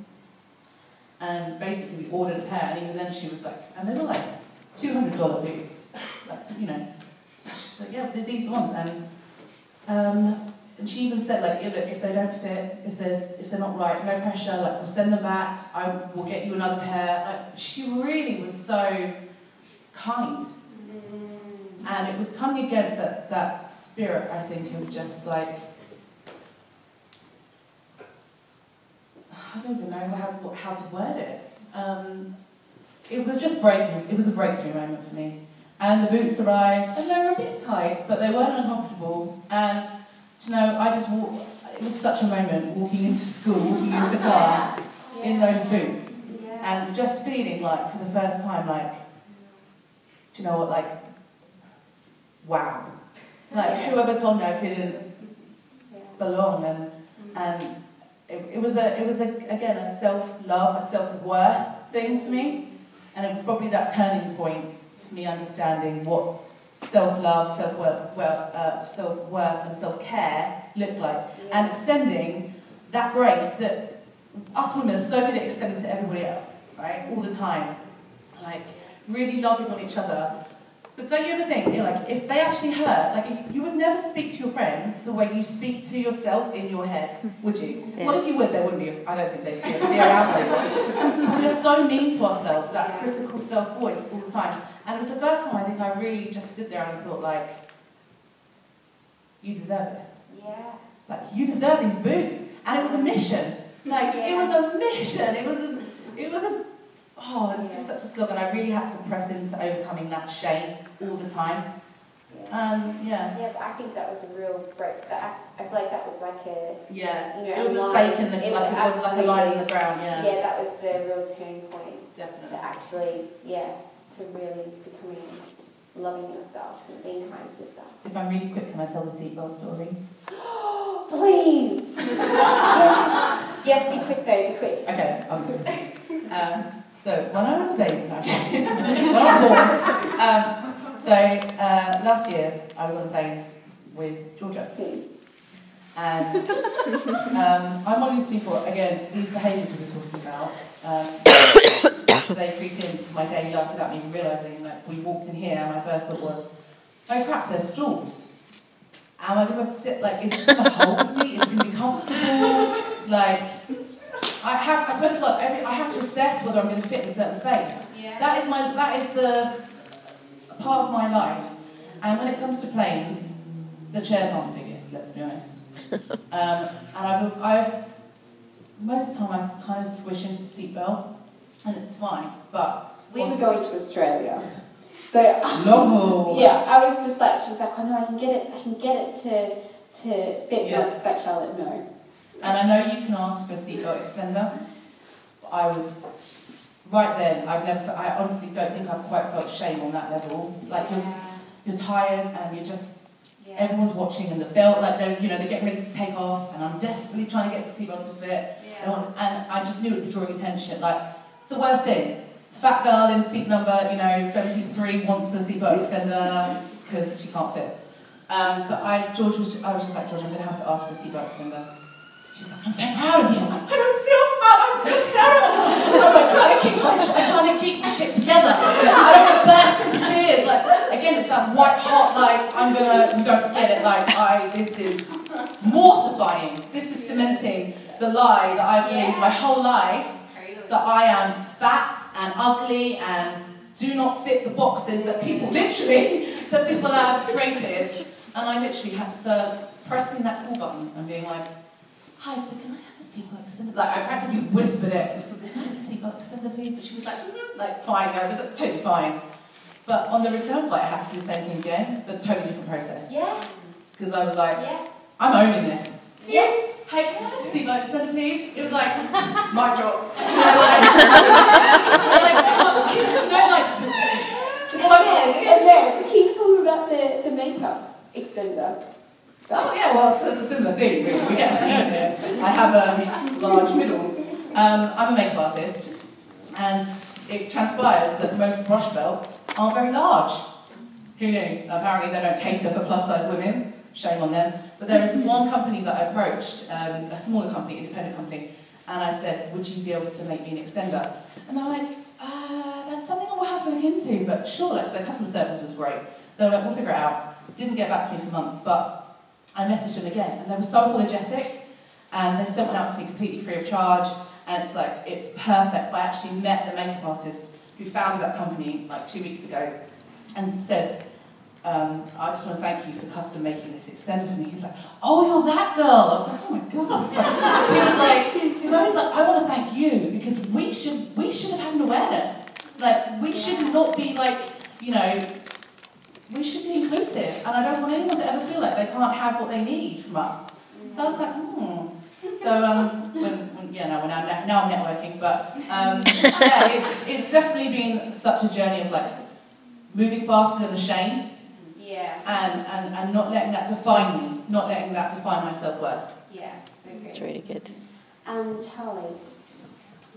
And basically we ordered a pair, and even then she was like, and they were like $200 boots. Like, you know. So she was like, yeah, these are the ones. And, um, and she even said, like, look, if they don't fit, if there's if they're not right, no pressure, like we'll send them back, I will get you another pair. Like, she really was so kind. And it was coming against that, that spirit, I think, of just like, I don't even know how, how to word it. Um, it was just breaking. It was a breakthrough moment for me. And the boots arrived, and they were a bit tight, but they weren't uncomfortable. And, you know, I just walked, it was such a moment walking into school, walking into class in those boots, and just feeling like, for the first time, like, do you know what, like, wow. Like, whoever told me I couldn't belong, and, and it, it was, a, it was a, again, a self love, a self worth thing for me. And it was probably that turning point for me understanding what self-love, self-worth, well, uh, self-worth and self-care look like. Yeah. And extending that grace that us women are so good at extending to everybody else, right? All the time. Like, really loving on each other. But don't you ever think, you know, like, if they actually hurt, like, you would never speak to your friends the way you speak to yourself in your head, hmm. would you? Yeah. What if you would? There wouldn't be. A, I don't think they'd be, around. We're so mean to ourselves, that critical self voice all the time. And it was the first time I think I really just stood there and thought, like, you deserve this. Yeah. Like, you deserve these boots. And it was a mission. Like, it was a mission. It was a, it was a, oh, it was just such a slog. And I really had to press into overcoming that shame all the time. Yeah. Um, yeah. Yeah, but I think that was a real break. But I, I feel like that was like a Yeah. You know, it was a a line- stake in the, it like, it was was like a line in the ground, yeah. yeah. that was the real turning point Definitely. to actually yeah to really becoming loving yourself and being kind to yourself. If I'm really quick, can I tell the seatbelt story? Please. yes. yes, be quick though. Be quick. Okay, I'm sorry. Um, so when I was a baby, when I was born, um, so uh, last year I was on a plane with Georgia, and um, I'm one of these people. Again, these behaviours we were talking about, um, they creep into my daily life without me even realising. Like we walked in here, and my first thought was, "Oh crap, there's stools." Am I going to sit like? Is this going to hold me? Is it going to be comfortable? Like, I have. I swear to God, every, I have to assess whether I'm going to fit in a certain space. Yeah. That is my. That is the part of my life. And when it comes to planes, the chairs aren't the biggest. Let's be honest. Um, and I've, I've most of the time I kind of squish into the seatbelt, and it's fine. But We were going to Australia, so no. yeah, I was just like she was like, oh no, I can get it. I can get it to to fit. Yes. Like Charlotte, no. And I know you can ask for a seatbelt extender. But I was right then. I've never. I honestly don't think I've quite felt shame on that level. Like you're, you're tired and you're just Yeah. everyone's watching and the belt like they're you know they're getting ready to take off and I'm desperately trying to get the seatbelt to fit. I want- And I just knew it would be drawing attention. Like the worst thing, fat girl in seat number you know 73 wants a seatbelt extender because she can't fit. Um, but I George was I was just like George I'm going to have to ask for a seatbelt extender. She's like, I'm so proud of you. I'm like, I don't feel proud. I feel terrible. I'm like trying to keep my, sh- I'm trying to keep my shit together. I don't want to burst into tears. Like again, it's that white hot. Like I'm gonna. Don't forget it. Like I. This is mortifying. This is cementing the lie that I've believed my whole life that I am fat and ugly and do not fit the boxes that people literally that people have created. And I literally have the pressing that call button and being like, "Hi, so can I have a seatbelt extender?" Like I practically whispered it. Can I have a seatbelt extender, please? But she was like, "Mhm," like fine. No, it was totally fine. But on the return flight, I had to do the same thing again, but totally different process. Yeah. Because I was like, Yeah. I'm owning this. Yes. Hey, can I have a seat like extended, please? It was like, mic drop. You know, like, like, you know, like, to And quote- then, and then, can you tell me about the, the makeup extender? Oh yeah, well, it's, it's a similar thing, really. We yeah. I have a large middle. Um, I'm a makeup artist, and it transpires that most brush belts aren't very large. Who knew? Apparently, they don't cater for plus-size women. Shame on them. But there is one company that I approached, um, a smaller company, independent company, and I said, "Would you be able to make me an extender?" And they're like, uh, "That's something I will have to look into." But sure, like the customer service was great. They were like, "We'll figure it out." Didn't get back to me for months, but I messaged them again, and they were so apologetic, and they sent one out to me completely free of charge, and it's like, it's perfect. I actually met the makeup artist who founded that company like two weeks ago, and said, um, I just want to thank you for custom making this extender for me. He's like, oh, you're that girl. I was like, oh my god. He was like, know, he's like, I want to thank you because we should we should have had an awareness. Like we should not be like, you know, we should be inclusive, and I don't want anyone to ever feel like they can't have what they need from us. So I was like, hmm. So um, when, when, yeah, no, now, now I'm networking, but um, yeah, it's it's definitely been such a journey of like moving faster than the shame, Yeah. and, and, and not letting that define me, not letting that define my self worth. Yeah. It's great. really good. Um, Charlie,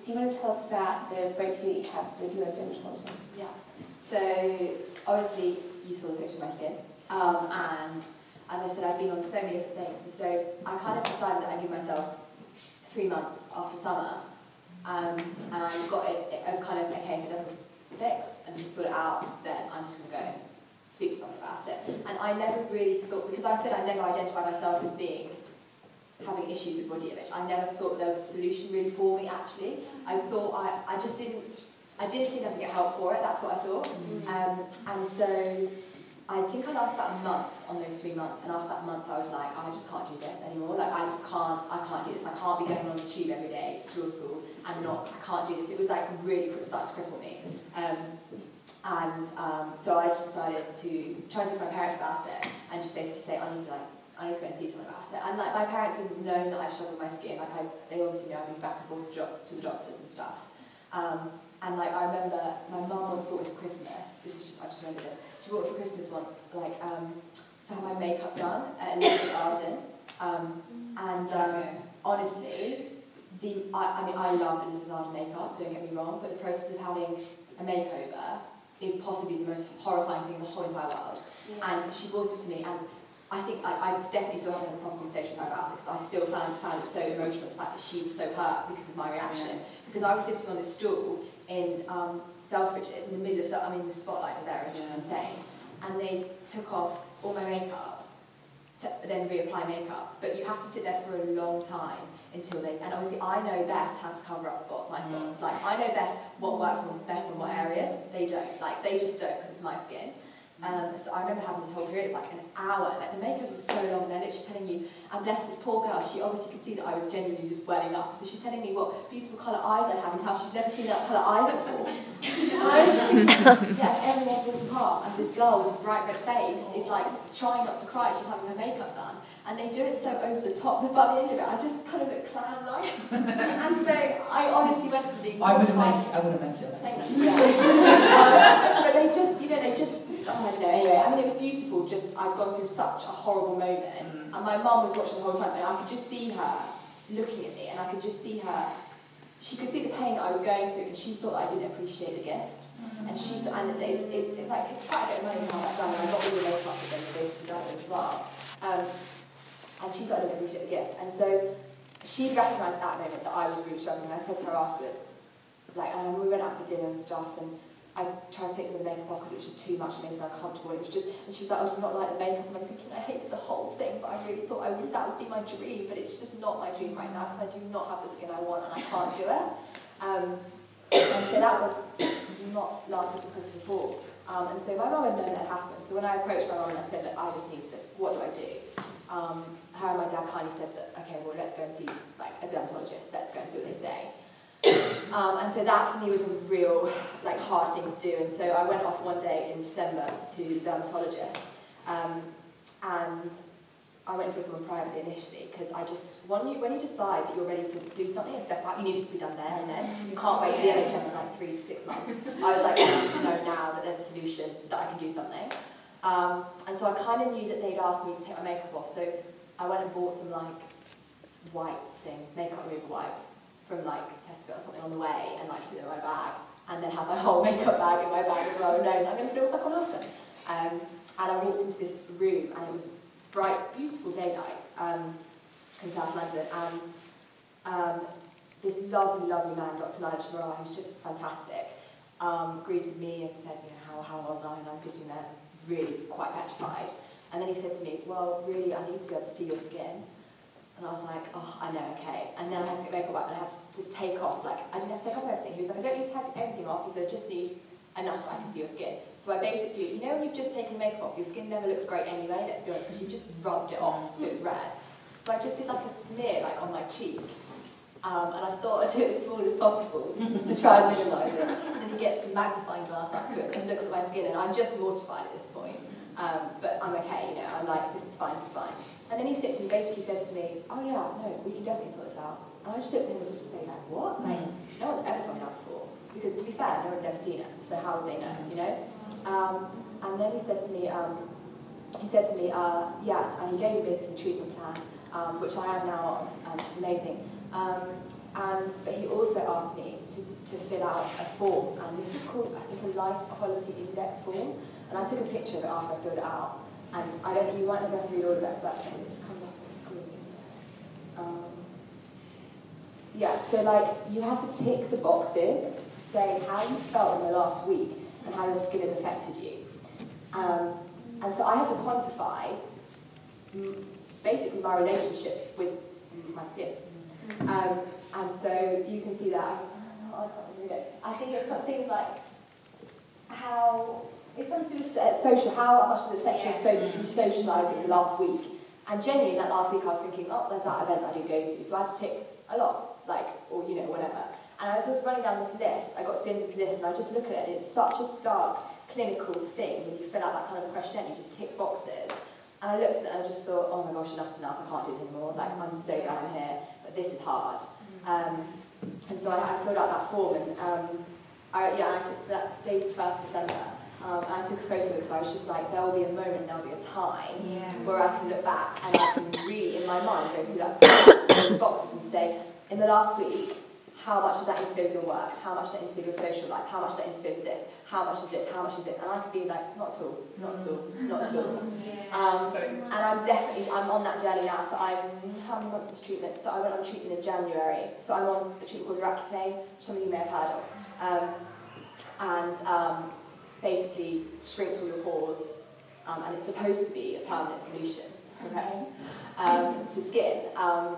do you want to tell us about the breakthrough that you had with your dermatologist? Yeah. So obviously you saw the picture of my skin, um, and as I said, I've been on so many different things, and so I kind of decided that I give myself three months after summer, um, and I got it of kind of okay if it doesn't fix and sort it out, then I'm just going to go speak to someone about it. And I never really thought because I said I never identified myself as being having issues with body image. I never thought there was a solution really for me actually. I thought I, I just didn't I didn't think I could get help for it, that's what I thought. Um, and so I think I lasted about a month on those three months and after that month I was like, I just can't do this anymore. Like I just can't I can't do this. I can't be going on the tube every day to law school and not I can't do this. It was like really starting to cripple me. Um, and um, so I just decided to try to talk to my parents about it and just basically say I need to like I need to go and see someone about it. And like my parents have known that I've struggled with my skin. Like I, they obviously know I've been back and forth to, to the doctors and stuff. Um, and like I remember my mum once bought me for Christmas. This is just I just remember this. She bought for Christmas once, like um, to have my makeup done at Olympic Garden. Um, and um, honestly, the I, I mean I love Elizabeth Arden makeup. Don't get me wrong, but the process of having a makeover is possibly the most horrifying thing in the whole entire world. And she bought it for me, and I think like, I definitely still haven't had a proper conversation with her about it because I still found, found it so emotional the fact that she was so hurt because of my reaction. Because I was sitting on this stool in um, Selfridges in the middle of, Sel- I mean, the spotlights there are just Yeah. insane. And they took off all my makeup to then reapply makeup. But you have to sit there for a long time until they, and obviously I know best how to cover up spot, my spots. Mm. Like I know best what works on best on what areas. They don't. Like they just don't because it's my skin. Um, so I remember having this whole period of like an hour, like the makeup was so long, and they're literally telling you, and bless this poor girl, she obviously could see that I was genuinely just welling up. So she's telling me what beautiful colour eyes I have and how she's never seen that colour eyes before. and I was just thinking, yeah, everyone's walking past, and this girl with this bright red face is like trying not to cry, she's having her makeup done. And they do it so over the top, that by the end of it, I just kind of look clown-like. and so I honestly went from being I wouldn't mortified- make I wouldn't make you. Thank you. Yeah. um, but they just, you know, they just, oh, I don't know. Anyway, I mean, it was beautiful. Just I've gone through such a horrible moment, and my mum was watching the whole time, and I could just see her looking at me, and I could just see her. She could see the pain that I was going through, and she thought I didn't appreciate the gift. And she, and it's, it's, it's like it's quite a bit of money to have that done, and I got all the makeup that they basically done it as well. Um, and she thought I didn't appreciate the gift, and so she recognised that moment that I was really struggling. I said to her afterwards, like, um, we went out for dinner and stuff, and I tried to take some of the makeup off because it was just too much, it made me uncomfortable. It was just, and she was like, "I do not like the makeup? And I'm thinking, I hated the whole thing, but I really thought I would, that would be my dream, but it's just not my dream right now because I do not have the skin I want and I can't do it. Um, and so that was not last Christmas, Christmas before. Um, and so my mum had known that happened. So when I approached my mum and I said that I just need to, what do I do? Um, her and my dad kindly said that, okay, well, let's go and see like a dermatologist. Let's go and see what they say. Um, and so that for me was a real like hard thing to do. And so I went off one day in December to a dermatologist, um, and I went to see someone privately initially because I just when you when you decide that you're ready to do something and step out, you need it to be done there and then. You can't wait for the NHS for like three to six months. I was like, I need to know now that there's a solution that I can do something. Um, and so I kind of knew that they'd asked me to take my makeup off, so I went and bought some like white things, makeup remover wipes from like Or something on the way, and like them in my bag, and then had my whole makeup bag in my bag as well, knowing I'm going to all back on after. Um, and I walked into this room, and it was bright, beautiful daylight um, in South London, and um, this lovely, lovely man, Dr. Nigel Morar, who's just fantastic, um, greeted me and said, you know, how, how was I? And I was sitting there really quite petrified. And then he said to me, well, really, I need to be able to see your skin. And I was like, oh, I know, okay. And then I had to get makeup back and I had to just take off, like, I didn't have to take off everything. He was like, I don't need to take everything off. He said, I just need enough that I can see your skin. So I basically, you know when you've just taken makeup off, your skin never looks great anyway, let's be honest, because you just rubbed it off, so it's red. So I just did like a smear, like, on my cheek. Um, and I thought I'd do it as small as possible, just to try and minimise it. And then he gets the magnifying glass up to it and looks at my skin, and I'm just mortified at this point. Um, but I'm okay, you know, I'm like, this is fine, this is fine. And then he sits and basically says to me, oh yeah, no, we can definitely sort this out. And I just looked at him and say like, what? Like, no one's ever me that before. Because to be fair, no one had never seen it, so how would they know, you know? Um, and then he said to me, um, he said to me, uh, yeah, and he gave me basically a treatment plan, um, which I am now on, um, which is amazing. Um, and but he also asked me to, to fill out a form, and this is called, I think, a life quality index form. And I took a picture of it after I filled it out. And I don't know, you might not be able to read all of it, but it just comes off the screen. Um, yeah, so like you have to tick the boxes to say how you felt in the last week and how your skin has affected you. Um, and so I had to quantify basically my relationship with my skin. Um, and so you can see that. I, I can't read it. I think it's some things like how it's something to do with uh, social, how much does it affect Yeah. your so, socialising the last week. And genuinely, that last week I was thinking, oh, there's that event I do go to. So I had to tick a lot, like, or, you know, whatever. And I was just running down this list. I got to the end of this list and I just look at it and it's such a stark clinical thing when you fill out that kind of questionnaire, you just tick boxes. And I looked at it and I just thought, oh my gosh, enough's enough, I can't do it anymore. Like, I'm so I'm here, but this is hard. Um, and so I, I filled out that form and um, I, yeah, I took to that day to 1st December. Um, and I took a photo because I was just like, there will be a moment, there will be a time Yeah. where I can look back and I can really, in my mind, go through that boxes and say, in the last week, how much does that interfere with your work? How much does that interfere with your social life? How much does that interfere with this? How much is this? How much is this? And I could be like, not at all, not at all, not at all. Um, and I'm definitely, I'm on that journey now. So I'm, how many months into treatment? So I went on treatment in January. So I'm on a treatment called which some of you may have heard of. Um, and um, basically shrinks all your pores. Um, and it's supposed to be a permanent solution, okay, um, to skin. Um,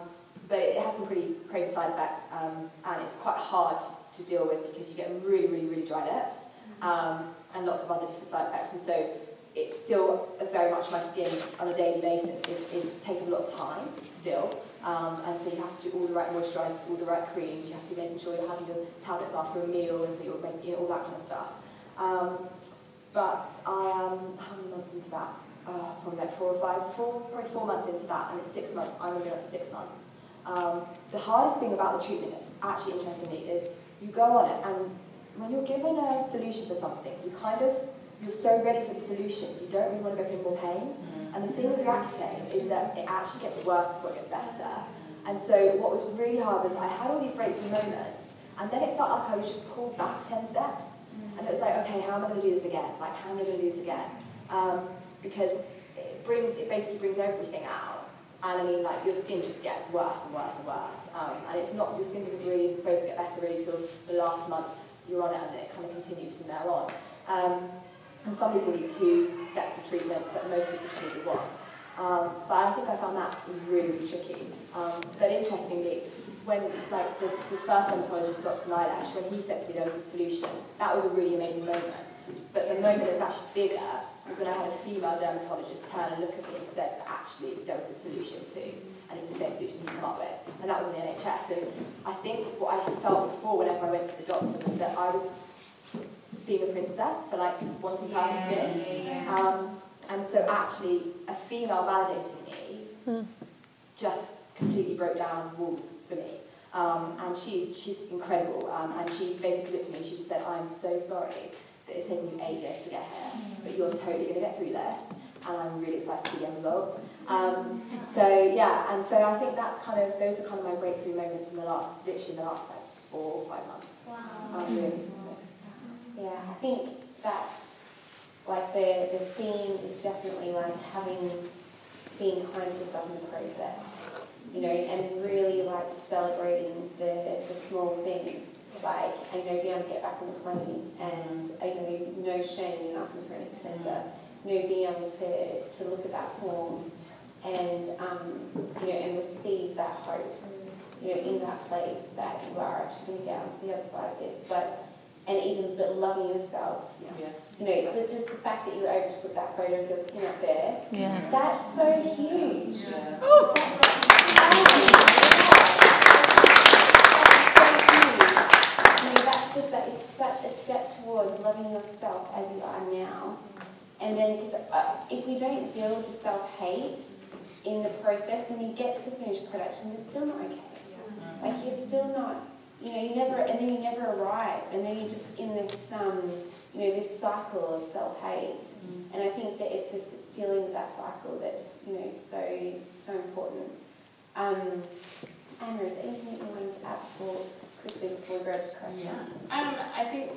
but it has some pretty crazy side effects, um, and it's quite hard to deal with because you get really, really, really dry lips, um, and lots of other different side effects. And so it's still very much my skin on a daily basis is, is takes a lot of time still. Um, and so you have to do all the right moisturisers, all the right creams, you have to be making sure you're having your tablets after a meal, and so you're making you know, all that kind of stuff. Um, but I am, how many months into that? Uh, probably like four or five, four, probably four months into that, and it's six months, I'm only up for six months. Um, the hardest thing about the treatment, actually interestingly, is you go on it, and when you're given a solution for something, you kind of, you're so ready for the solution, you don't really want to go through more pain. And the thing with Accutane is that it actually gets worse before it gets better. And so what was really hard was I had all these breakthrough moments, and then it felt like I was just pulled back 10 steps. And it was like, okay, how am I going to do this again? Like, how am I going to do this again? Um, because it brings, it basically brings everything out. And I mean, like, your skin just gets worse and worse and worse. Um, and it's not, your skin doesn't really, it's supposed to get better really till the last month you're on it, and it kind of continues from there on. Um, and some people need two sets of treatment, but most people just need one. Um, but I think I found that really, really tricky. Um, but interestingly, when like the, the first dermatologist, Dr. Nylash, when he said to me there was a solution, that was a really amazing moment. But the moment it was actually bigger was when I had a female dermatologist turn and look at me and said that actually there was a solution too, and it was the same solution he came up with, and that was in the NHS. So I think what I had felt before whenever I went to the doctor was that I was being a princess for like wanting perfect skin. yeah, yeah. Um, and so actually, a female validating me just completely broke down walls for me. Um, and she's, she's incredible. Um, and she basically looked at me, she just said, I'm so sorry that it's taken you eight years to get here, but you're totally going to get through this. And I'm really excited to see the end results. Um, so yeah, and so I think that's kind of, those are kind of my breakthrough moments in the last, literally the last like four or five months. Wow. Really, so. Yeah, I think that like the the theme is definitely like having being kind to yourself in the process, you know, and really like celebrating the the small things, like you know being able to get back on the plane and you know no shame in asking for an extender, you know being able to to look at that form and um, you know and receive that hope, you know in that place that you are actually going to get onto the other side of this, but and even but loving yourself. Yeah. You know, but just the fact that you were able to put that photo of your skin up there, Yeah. that's so huge. Yeah. You know, that's just that is such a step towards loving yourself as you are now. And then, because uh, if we don't deal with the self-hate in the process, then you get to the finished product, and it's still not okay. Like you're still not, you know, you never, and then you never arrive, and then you're just in this, um, you know, this cycle of self-hate. And I think that it's just dealing with that cycle that's, you know, so so important. Um, Anna, is there anything that you wanted to add before, quickly before we go to questions? Um, I think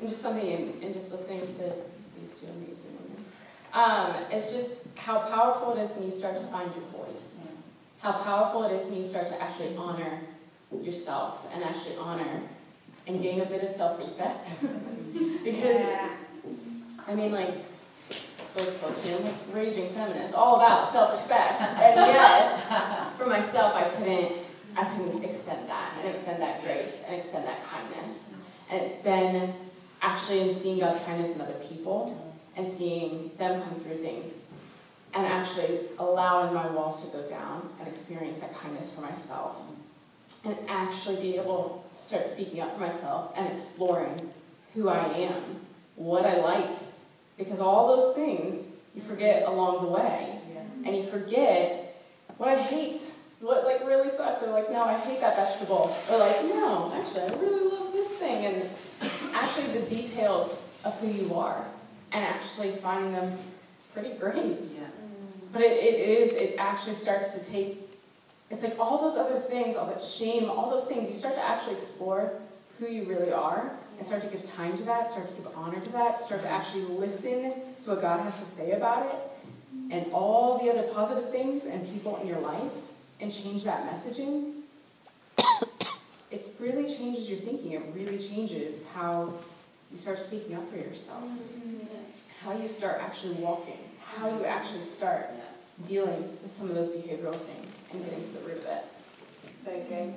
just something in, in just listening to these two amazing women. Um, it's just how powerful it is when you start to find your voice. How powerful it is when you start to actually honor yourself and actually honor and gain a bit of self-respect. because I mean, like, those you know, like raging feminist, all about self-respect, and yet, for myself, I couldn't, I couldn't extend that, and extend that grace, and extend that kindness, and it's been actually in seeing God's kindness in other people, and seeing them come through things, and actually allowing my walls to go down, and experience that kindness for myself, and actually be able to start speaking up for myself, and exploring who I am, what I like, because all those things you forget along the way. And you forget what I hate, what like really sucks, or like, no, I hate that vegetable. Or like, no, actually, I really love this thing. And actually the details of who you are and actually finding them pretty great. Yeah. But it, it is, it actually starts to take, it's like all those other things, all that shame, all those things, you start to actually explore who you really are and start to give time to that, start to give honor to that, start to actually listen to what God has to say about it and all the other positive things and people in your life and change that messaging. It really changes your thinking. It really changes how you start speaking up for yourself, mm-hmm. how you start actually walking, how you actually start dealing with some of those behavioral things and getting to the root of it. So good.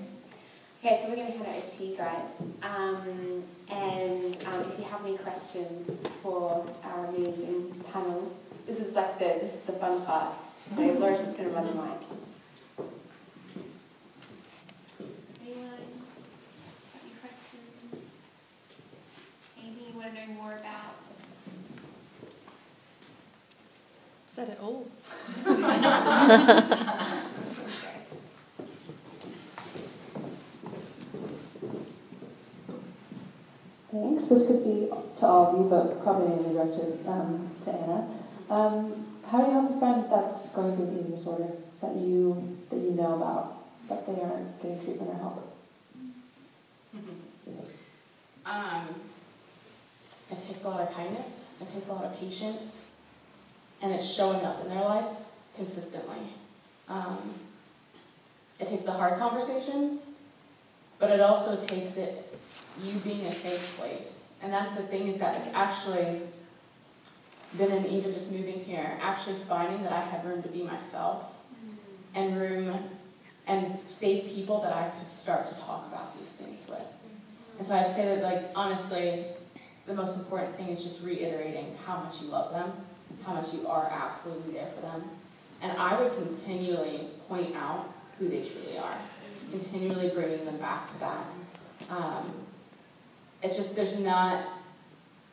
Okay, so we're going to head over to you guys. Um, and um, if you have any questions for our amazing panel, this is like the this is the fun part. So Laura's just going to run the mic. Anyone have any questions? Anything you want to know more about? Said it all. Thanks. This could be to all of you, but probably mainly directed um, to Anna. Um, how do you help a friend that's going through an eating disorder that you that you know about, but they aren't getting treatment or help? Um, it takes a lot of kindness, it takes a lot of patience, and it's showing up in their life consistently. Um, it takes the hard conversations, but it also takes it you being a safe place. And that's the thing is that it's actually been in even just moving here, actually finding that I had room to be myself and room and safe people that I could start to talk about these things with. And so I'd say that, like, honestly, the most important thing is just reiterating how much you love them, how much you are absolutely there for them. And I would continually point out who they truly are, continually bringing them back to that. Um, it's just there's not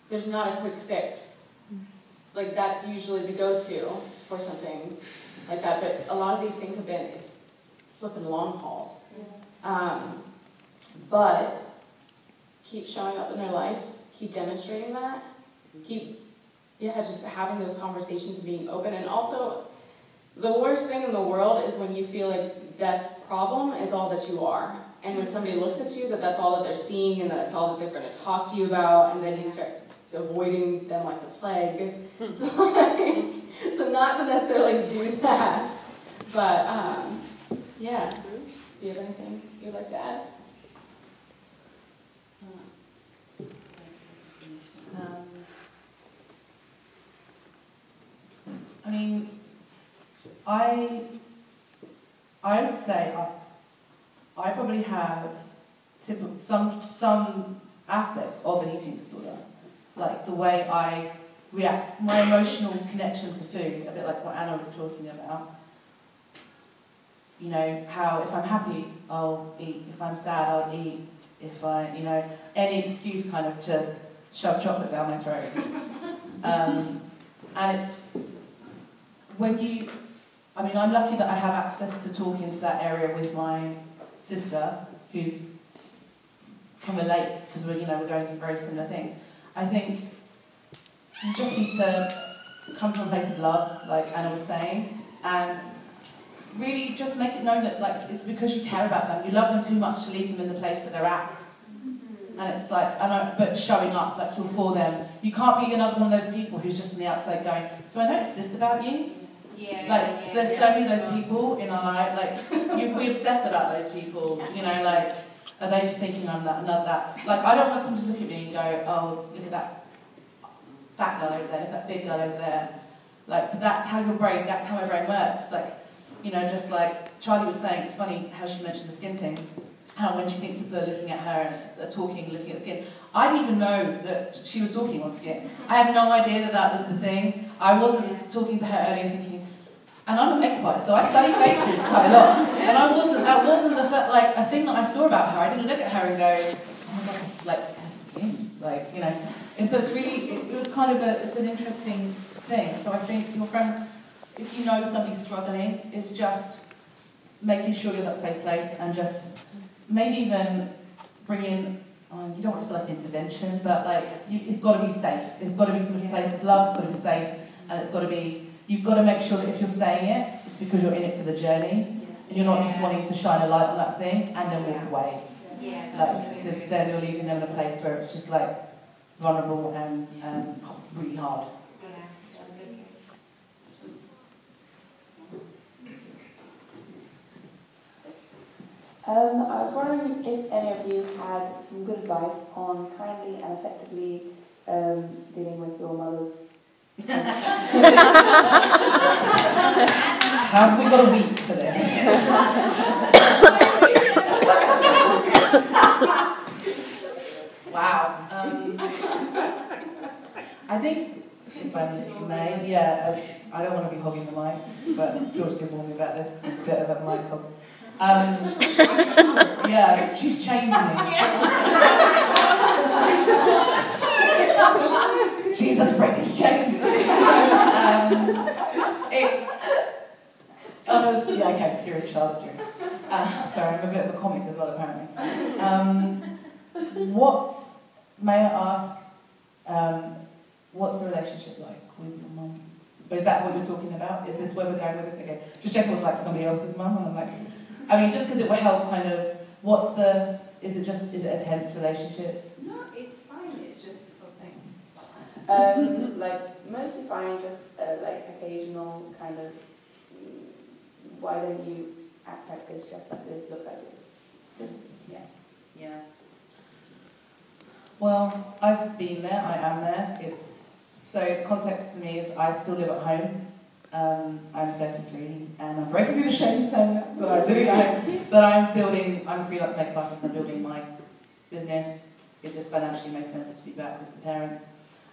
there's not a quick fix. Like that's usually the go-to for something like that. But a lot of these things have been it's flipping long hauls. Um, but keep showing up in their life, keep demonstrating that, keep yeah, just having those conversations, and being open, and also the worst thing in the world is when you feel like that problem is all that you are. And when somebody looks at you, that that's all that they're seeing and that's all that they're going to talk to you about, and then you start avoiding them like the plague. so, like, so not to necessarily do that, but um, yeah. Do you have anything you'd like to add? I mean, I I would say I, I probably have typical, some some aspects of an eating disorder, like the way I react, my emotional connection to food, a bit like what Anna was talking about. You know, how if I'm happy, I'll eat. If I'm sad, I'll eat. If I, you know, any excuse kind of to shove chocolate down my throat. Um, and it's when you, I mean, I'm lucky that I have access to talk into that area with my sister, who's can relate because we're, you know, we're going through very similar things. I think you just need to come from a place of love, like Anna was saying, and really just make it known that like it's because you care about them. You love them too much to leave them in the place that they're at. Mm-hmm. And it's like, I know, but showing up, like you're for them. You can't be another one of those people who's just on the outside going, so I noticed this about you. Yeah. Like, there's yeah. so many of those people in our life, like, you, we obsess about those people, you know, like, are they just thinking I'm that, not that? Like, I don't want someone to look at me and go, oh, look at that fat girl over there, look at that big girl over there. Like, but that's how your brain, that's how my brain works. Like, you know, just like Charlie was saying, it's funny how she mentioned the skin thing. How when she thinks people are looking at her and are talking, looking at skin, I didn't even know that she was talking on skin. I had no idea that that was the thing. I wasn't talking to her earlier thinking, and I'm a makeup artist, so I study faces quite a lot. And I wasn't, that wasn't the fir- like a thing that I saw about her. I didn't look at her and go, oh my god, like her skin, like you know. And so it's really, it, it was kind of a, it's an interesting thing. So I think your friend, if you know somebody's struggling, it's just making sure you're that safe place and just maybe even bring in. Um, you don't want to feel like intervention, but like you, it's got to be safe. It's got to be from this place of love. It's got to be safe, and it's got to be. You've got to make sure that if you're saying it, it's because you're in it for the journey, and you're not just wanting to shine a light on that thing and then walk away. Yeah. Like because then you're leaving them in a place where it's just like vulnerable and, and really hard. Um, I was wondering if any of you had some good advice on kindly and effectively um, dealing with your mothers. Have we got a week for this? wow. Um, I think, if I may, yeah, I, I don't want to be hogging the mic, but George did warn me about this because I'm a bit of a mic hog. Um, yeah, she's changing me. Jesus, break his chains. um, it, Oh, yeah, okay, serious, Charlotte, serious. Uh, sorry, I'm a bit of a comic as well, apparently. Um, what, may I ask, um, what's the relationship like with your mum? Is that what you're talking about? Is this where we're going with this? Okay, just check was like somebody else's mum, and I'm like, I mean, just because it will help kind of, what's the, is it just, is it a tense relationship? No, it's fine. It's just a thing. Um, like mostly fine. Just uh, like occasional kind of. Why don't you act like this, dress like this, look like this? Just, yeah. Yeah. Well, I've been there, I am there. It's so context for me is I still live at home. Um, I'm 33 and I'm breaking through the shame saying but I'm living at. But I'm building, I'm a freelance makeup artist, I'm building my business. it just financially makes sense to be back with the parents.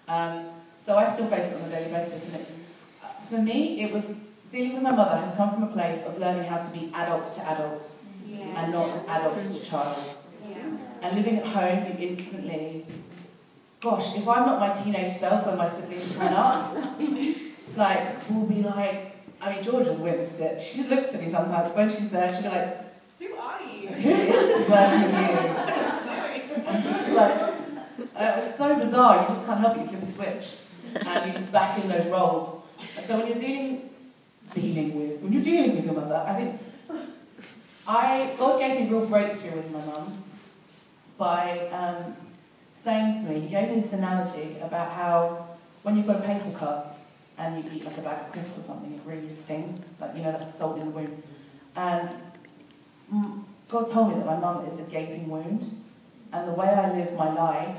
Um, so I still face it on a daily basis, and it's for me, it was dealing with my mother has come from a place of learning how to be adult to adult Yeah. and not adult to child. Yeah. And living at home, you instantly, gosh, if I'm not my teenage self when my siblings turn up, like, we'll be like, I mean, Georgia's witnessed it. She looks at me sometimes when she's there, she'll be like, Who are you? who is this version of you? like, uh, it's so bizarre, you just can't help it, you flip a switch. And you just back in those roles. So when you're dealing, dealing with, when you're dealing with your mother, I think, I, God gave me real breakthrough with my mum by um, saying to me, he gave me this analogy about how when you've got a paper cut and you eat like a bag of crisps or something, it really stings, like, you know, that's salt in the wound. And God told me that my mum is a gaping wound, and the way I live my life